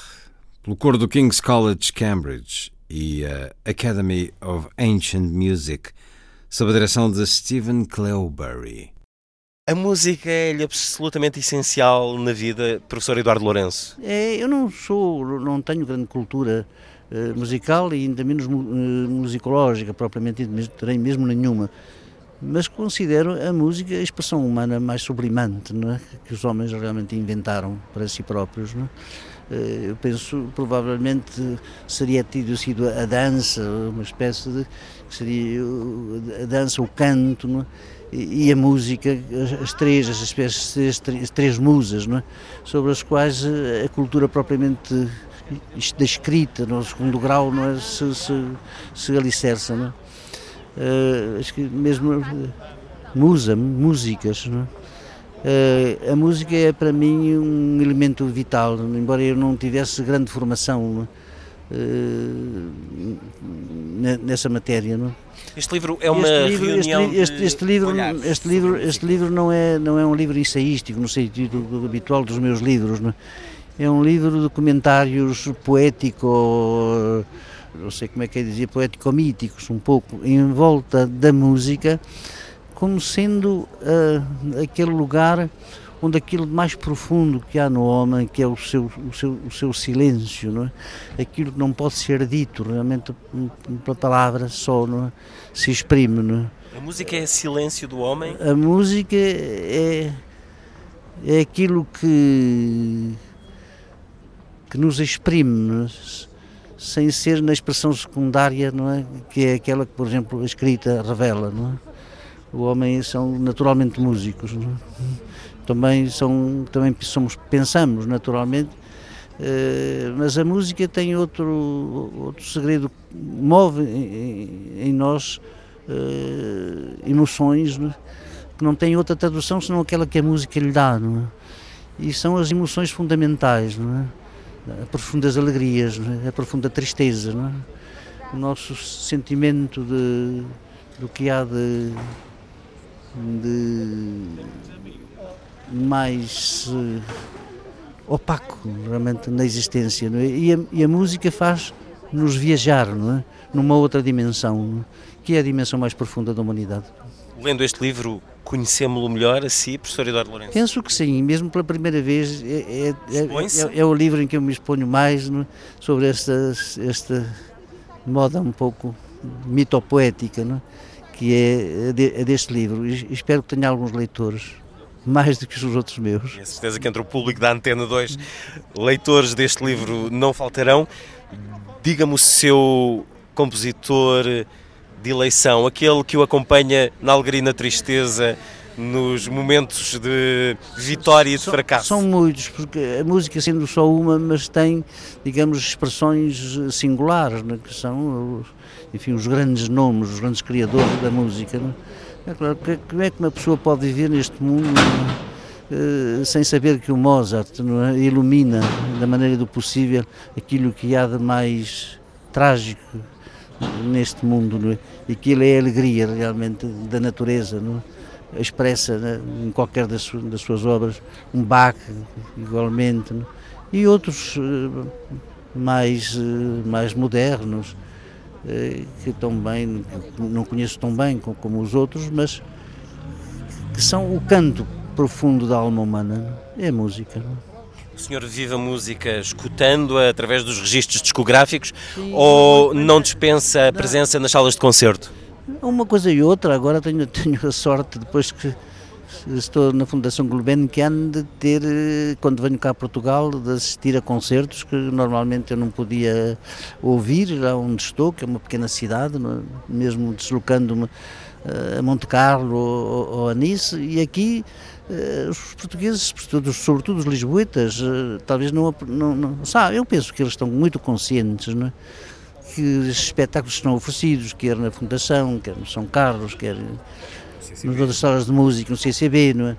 pelo coro do King's College, Cambridge e a Academy of Ancient Music, sob a direção de Stephen Clewbury. A música é-lhe absolutamente essencial na vida, professor Eduardo Lourenço? É, eu não sou, não tenho grande cultura uh, musical e ainda menos uh, musicológica, propriamente, terei mesmo nenhuma mas considero a música a expressão humana mais sublimante é? que os homens realmente inventaram para si próprios. É? Eh, eu penso, provavelmente, seria tido sido a dança, uma espécie de. seria a dança, o canto, é? e a música, as três, as espécies, as três musas, é? sobre as quais eh, a cultura propriamente da escrita, no segundo grau, não é? se, se, se alicerça. Não é? Uh, acho que mesmo uh, musa, músicas. Uh, a música é para mim um elemento vital, embora eu não tivesse grande formação nessa matéria. Não? Este livro é uma este livro, reunião este, este, este livro, este livro, este livro não é não é um livro ensaístico no sentido habitual dos meus livros. Não? É um livro de comentários poético não sei como é que é dizer, poético-míticos, um pouco, em volta da música, como sendo uh, aquele lugar onde aquilo mais profundo que há no homem, que é o seu, o seu, o seu silêncio, não é? aquilo que não pode ser dito, realmente pela palavra só não é? se exprime. Não é? A música é silêncio do homem? A música é, é aquilo que, que nos exprime. Sem ser na expressão secundária, não é? Que é aquela que, por exemplo, a escrita revela, não é? O homem são naturalmente músicos, não é? Também são, também somos, pensamos naturalmente, eh, mas a música tem outro, outro segredo, move em, em nós eh, emoções não é? que não têm outra tradução senão aquela que a música lhe dá, não é? E são as emoções fundamentais, não é? A profundas alegrias, é? a profunda tristeza, é? o nosso sentimento de, do que há de, de mais uh, opaco realmente na existência. É? E, a, e, a, música faz-nos viajar é? numa outra dimensão, que é a dimensão mais profunda da humanidade. Lendo este livro, conhecemos-lo melhor a si, professor Eduardo Lourenço? Penso que sim, mesmo pela primeira vez é, é, é, é o livro em que eu me exponho mais no, sobre esta, esta moda um pouco mitopoética, não? que é, de, é deste livro. E espero que tenha alguns leitores mais do que os outros meus. Tenho certeza que entre o público da Antena 2, leitores deste livro não faltarão. Diga-me o seu compositor de eleição, aquele que o acompanha na alegria e na tristeza, nos momentos de vitória e de fracasso? São muitos, porque a música sendo só uma, mas tem, digamos, expressões singulares, né, que são, enfim, os grandes nomes, os grandes criadores da música. Né? É claro, como é que uma pessoa pode viver neste mundo uh, sem saber que o Mozart é? ilumina, da maneira do possível, aquilo que há de mais trágico neste mundo, não é? E aquilo é a alegria realmente da natureza, não é? expressa né, em qualquer das, das, suas obras, um Bach igualmente, não é? e outros eh, mais, eh, mais modernos, eh, que também não conheço tão bem como os outros, mas que são o canto profundo da alma humana, é a música. O senhor vive a música escutando-a através dos registros discográficos Sim, ou não dispensa a presença nas salas de concerto? Uma coisa e outra, agora tenho, *laughs* tenho a sorte, depois que estou na Fundação Gulbenkian, de ter, quando venho cá a Portugal, de assistir a concertos que normalmente eu não podia ouvir lá onde estou, que é uma pequena cidade, é? mesmo deslocando-me eh, a Monte Carlo ou, ou a Nice, e aqui os portugueses, sobretudo os lisboetas, uh, talvez não, não, não sabe, eu penso que eles estão muito conscientes não é? que os espetáculos estão oferecidos, quer na Fundação, quer no São Carlos, quer nas outras salas de música, no CCB, não é?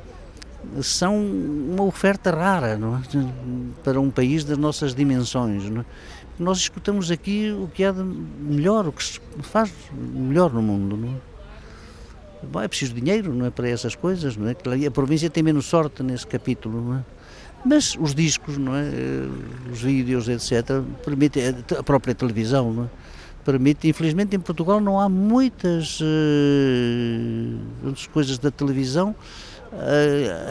são uma oferta rara não é? para um país das nossas dimensões. Não é? Nós escutamos aqui o que há de melhor, o que se faz melhor no mundo. Não é? Bom, é preciso dinheiro, não é para essas coisas, não é? A província tem menos sorte nesse capítulo, não é? Mas os discos, não é? Eh, os vídeos, etc., permitem, a própria televisão, não é? permite, infelizmente em Portugal não há muitas uh, coisas da televisão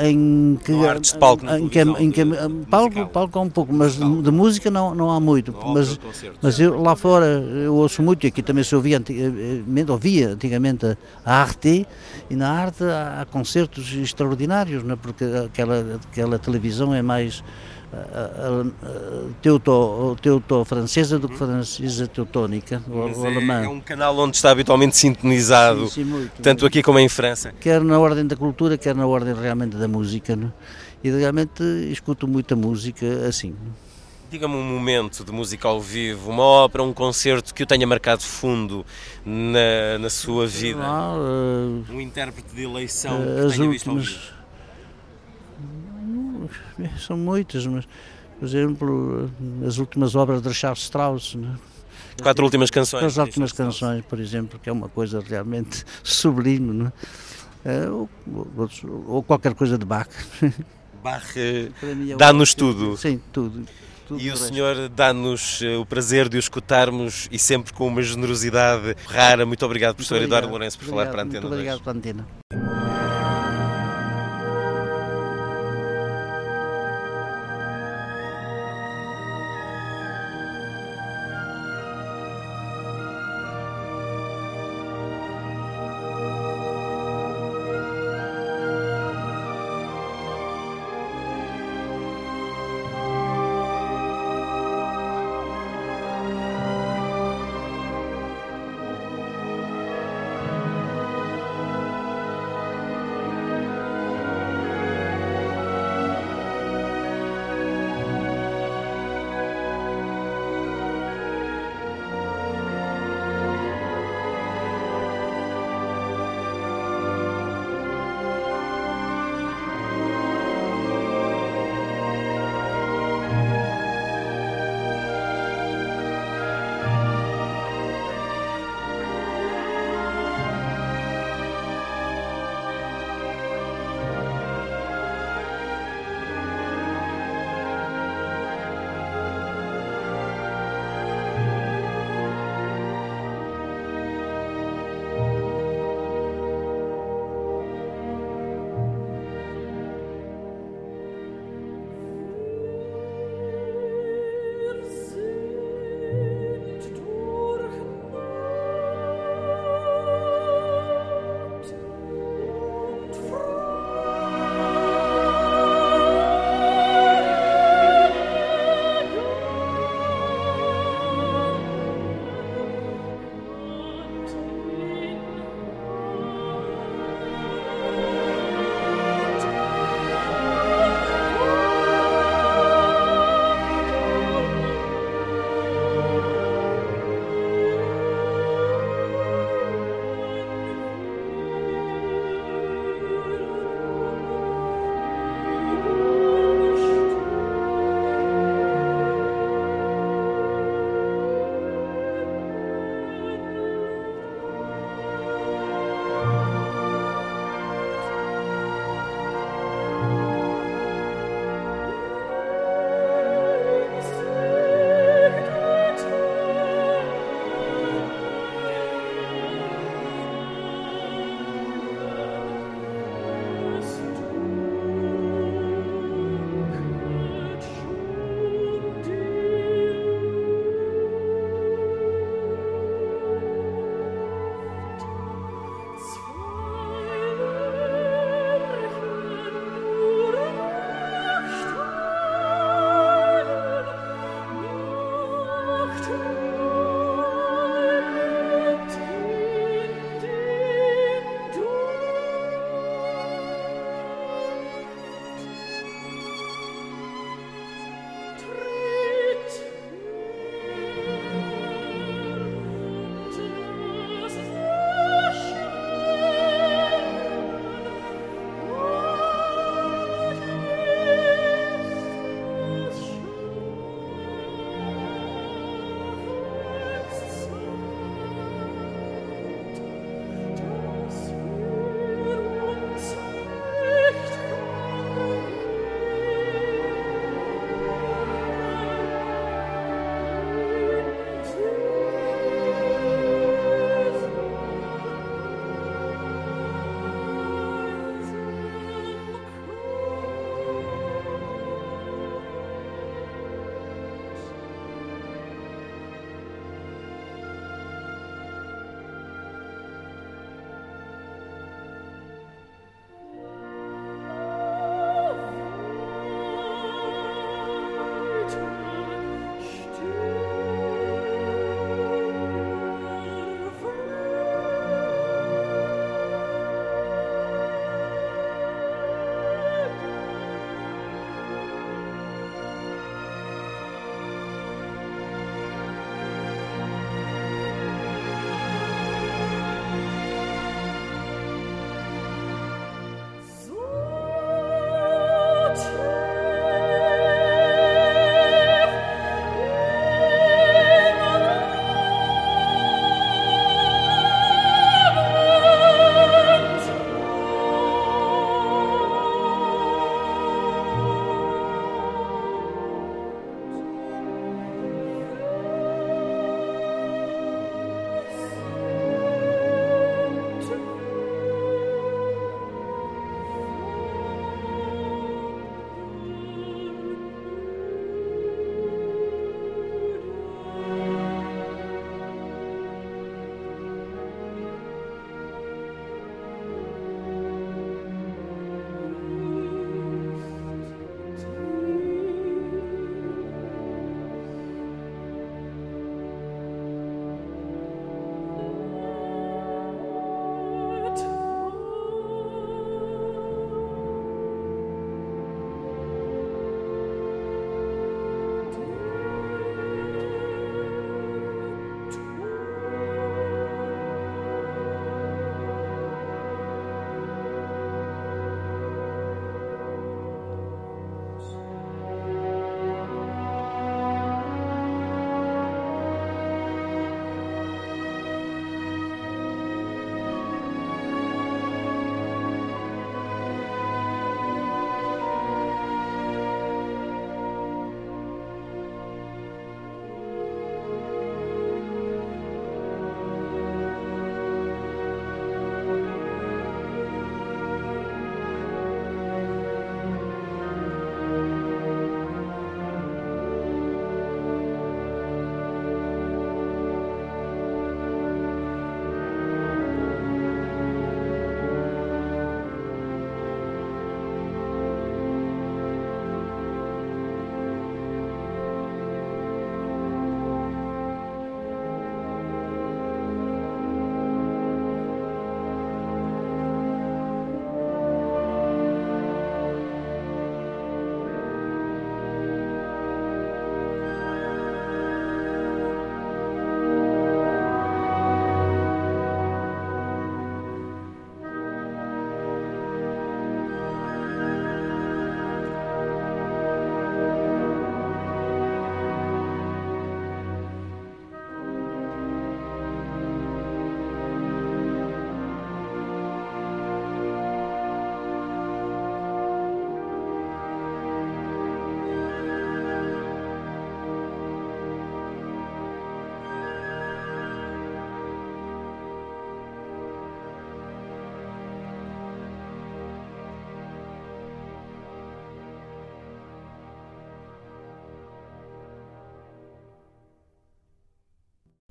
em que, artes de palco, em que, em que, palco, palco há um pouco, mas de, de música não, não há muito. Não mas, mas eu lá fora eu ouço muito, e aqui também se ouvia, antigamente, ouvia antigamente a arte, e na arte há, há concertos extraordinários, não é? porque aquela, aquela televisão é mais teuto, teuto francesa do que francesa teutónica, ou, é, alemã. É um canal onde está habitualmente sintonizado, sim, sim, tanto aqui como em França. Quer na ordem da cultura, quer na ordem realmente da música. Não? E realmente escuto muita música assim. Diga-me um momento de música ao vivo, uma ópera, um concerto que o tenha marcado fundo na, na sua vida. Ah, uh, um intérprete de eleição uh, que tenha visto últimas, ao vivo são muitas, mas, por exemplo, as últimas obras de Charles Strauss. Né? Quatro últimas canções. As últimas canções, por exemplo, que é uma coisa realmente *laughs* sublime, né? ou, ou, ou, qualquer coisa de Bach. *laughs* Bach é dá-nos tudo. Sim, tudo. tudo e o senhor dá-nos eh, o prazer de o escutarmos e sempre com uma generosidade rara. Muito obrigado, professor Eduardo Lourenço, por falar para a Antena Muito obrigado pela Antena.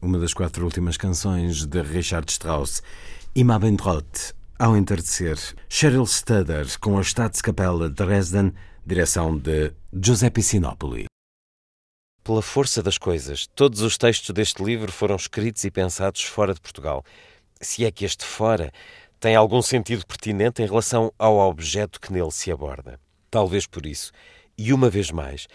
Uma das quatro últimas canções de Richard Strauss, Ima Abendroth, ao entardecer, Cheryl Studer com a Staatskapelle Dresden, direção de Giuseppe Sinopoli. Pela força das coisas, todos os textos deste livro foram escritos e pensados fora de Portugal. Se é que este fora tem algum sentido pertinente em relação ao objeto que nele se aborda. Talvez por isso, e uma vez mais,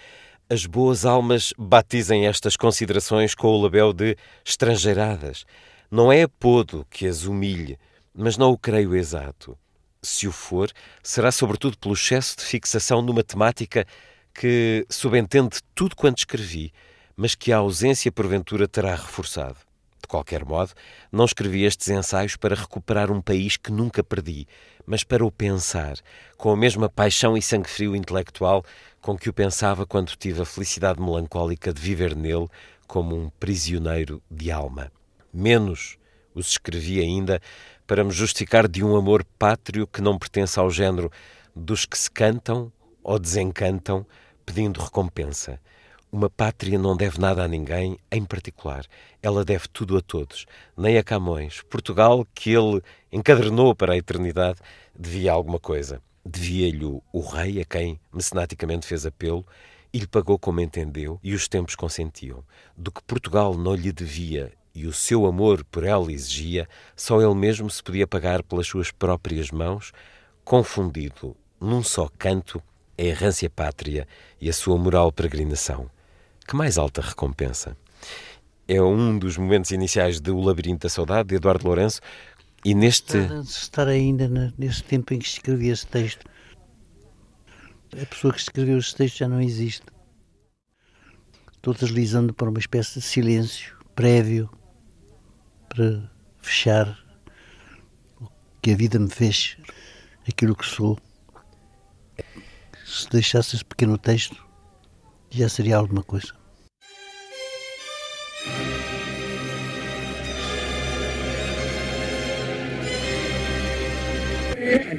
as boas almas batizem estas considerações com o label de estrangeiradas. Não é apodo que as humilhe, mas não o creio exato. Se o for, será sobretudo pelo excesso de fixação numa temática que subentende tudo quanto escrevi, mas que a ausência porventura terá reforçado. Qualquer modo, não escrevi estes ensaios para recuperar um país que nunca perdi, mas para o pensar, com a mesma paixão e sangue frio intelectual com que o pensava quando tive a felicidade melancólica de viver nele como um prisioneiro de alma. Menos os escrevi ainda para me justificar de um amor pátrio que não pertence ao género dos que se cantam ou desencantam pedindo recompensa. Uma pátria não deve nada a ninguém, em particular. Ela deve tudo a todos, nem a Camões. Portugal, que ele encadernou para a eternidade, devia alguma coisa. Devia-lhe o rei, a quem mecenaticamente fez apelo, e lhe pagou como entendeu e os tempos consentiam. Do que Portugal não lhe devia e o seu amor por ela exigia, só ele mesmo se podia pagar pelas suas próprias mãos, confundido num só canto a errância pátria e a sua moral peregrinação. Que mais alta recompensa! É um dos momentos iniciais de O Labirinto da Saudade, de Eduardo Lourenço, e neste. Estar ainda nesse tempo em que escrevi esse texto. A pessoa que escreveu esse texto já não existe. Estou deslizando para uma espécie de silêncio prévio para fechar o que a vida me fez, aquilo que sou. Se deixasse esse pequeno texto, já seria alguma coisa.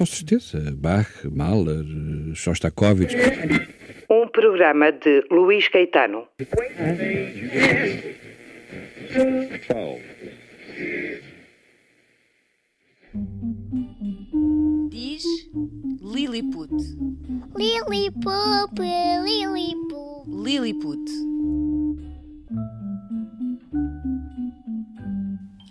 Com certeza, Bach, Mahler, Shostakovich. Um programa de Luís Caetano. Diz Lilliput. Lilliput, Lilliput. Lilliput.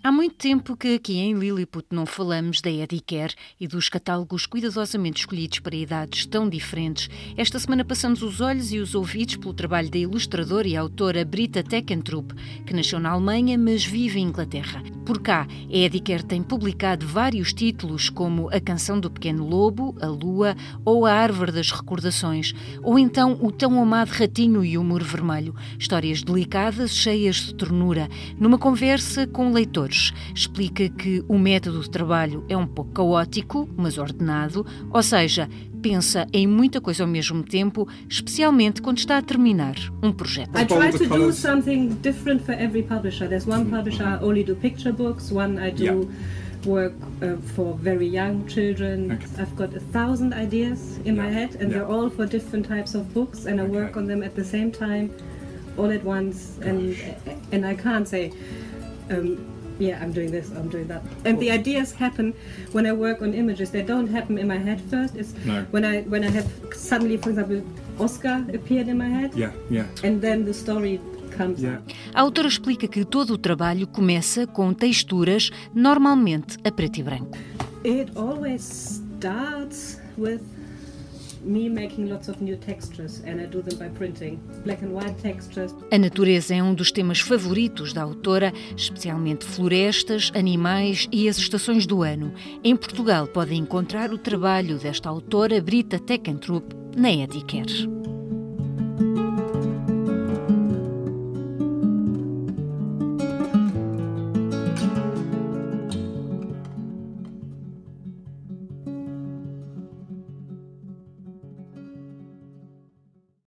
Há muito tempo que aqui em Lilliput não falamos da Eddie Care e dos catálogos cuidadosamente escolhidos para idades tão diferentes. Esta semana passamos os olhos e os ouvidos pelo trabalho da ilustradora e autora Brita Teckentrup, que nasceu na Alemanha, mas vive em Inglaterra. Por cá, a Eddie Care tem publicado vários títulos, como A Canção do Pequeno Lobo, A Lua ou A Árvore das Recordações, ou então O Tão Amado Ratinho e o Muro Vermelho. Histórias delicadas, cheias de ternura. Numa conversa com leitores, explica que o método de trabalho é um pouco caótico, mas ordenado, ou seja, pensa em muita coisa ao mesmo tempo, especialmente quando está a terminar um projeto. I try to do something different for every publisher. There's one publisher I only do picture books, one I do yeah. work uh, for very young children. Okay. I've got a thousand ideas in yeah. my head, and yeah. they're all for different types of books, and I okay. work on them at the same time, all at once, and and I can't say. Um, yeah, I'm doing this, I'm doing that. And the ideas happen when I work on images. They don't happen in my head first. It's no. when I when I have suddenly, for example, Oscar appeared in my head. Yeah, yeah. And then the story comes yeah. out. A autora explica que todo o trabalho começa com texturas, normalmente a preto e branco. It always starts with A natureza é um dos temas favoritos da autora, especialmente florestas, animais e as estações do ano. Em Portugal podem encontrar o trabalho desta autora Brita Teckentrup na Edicare.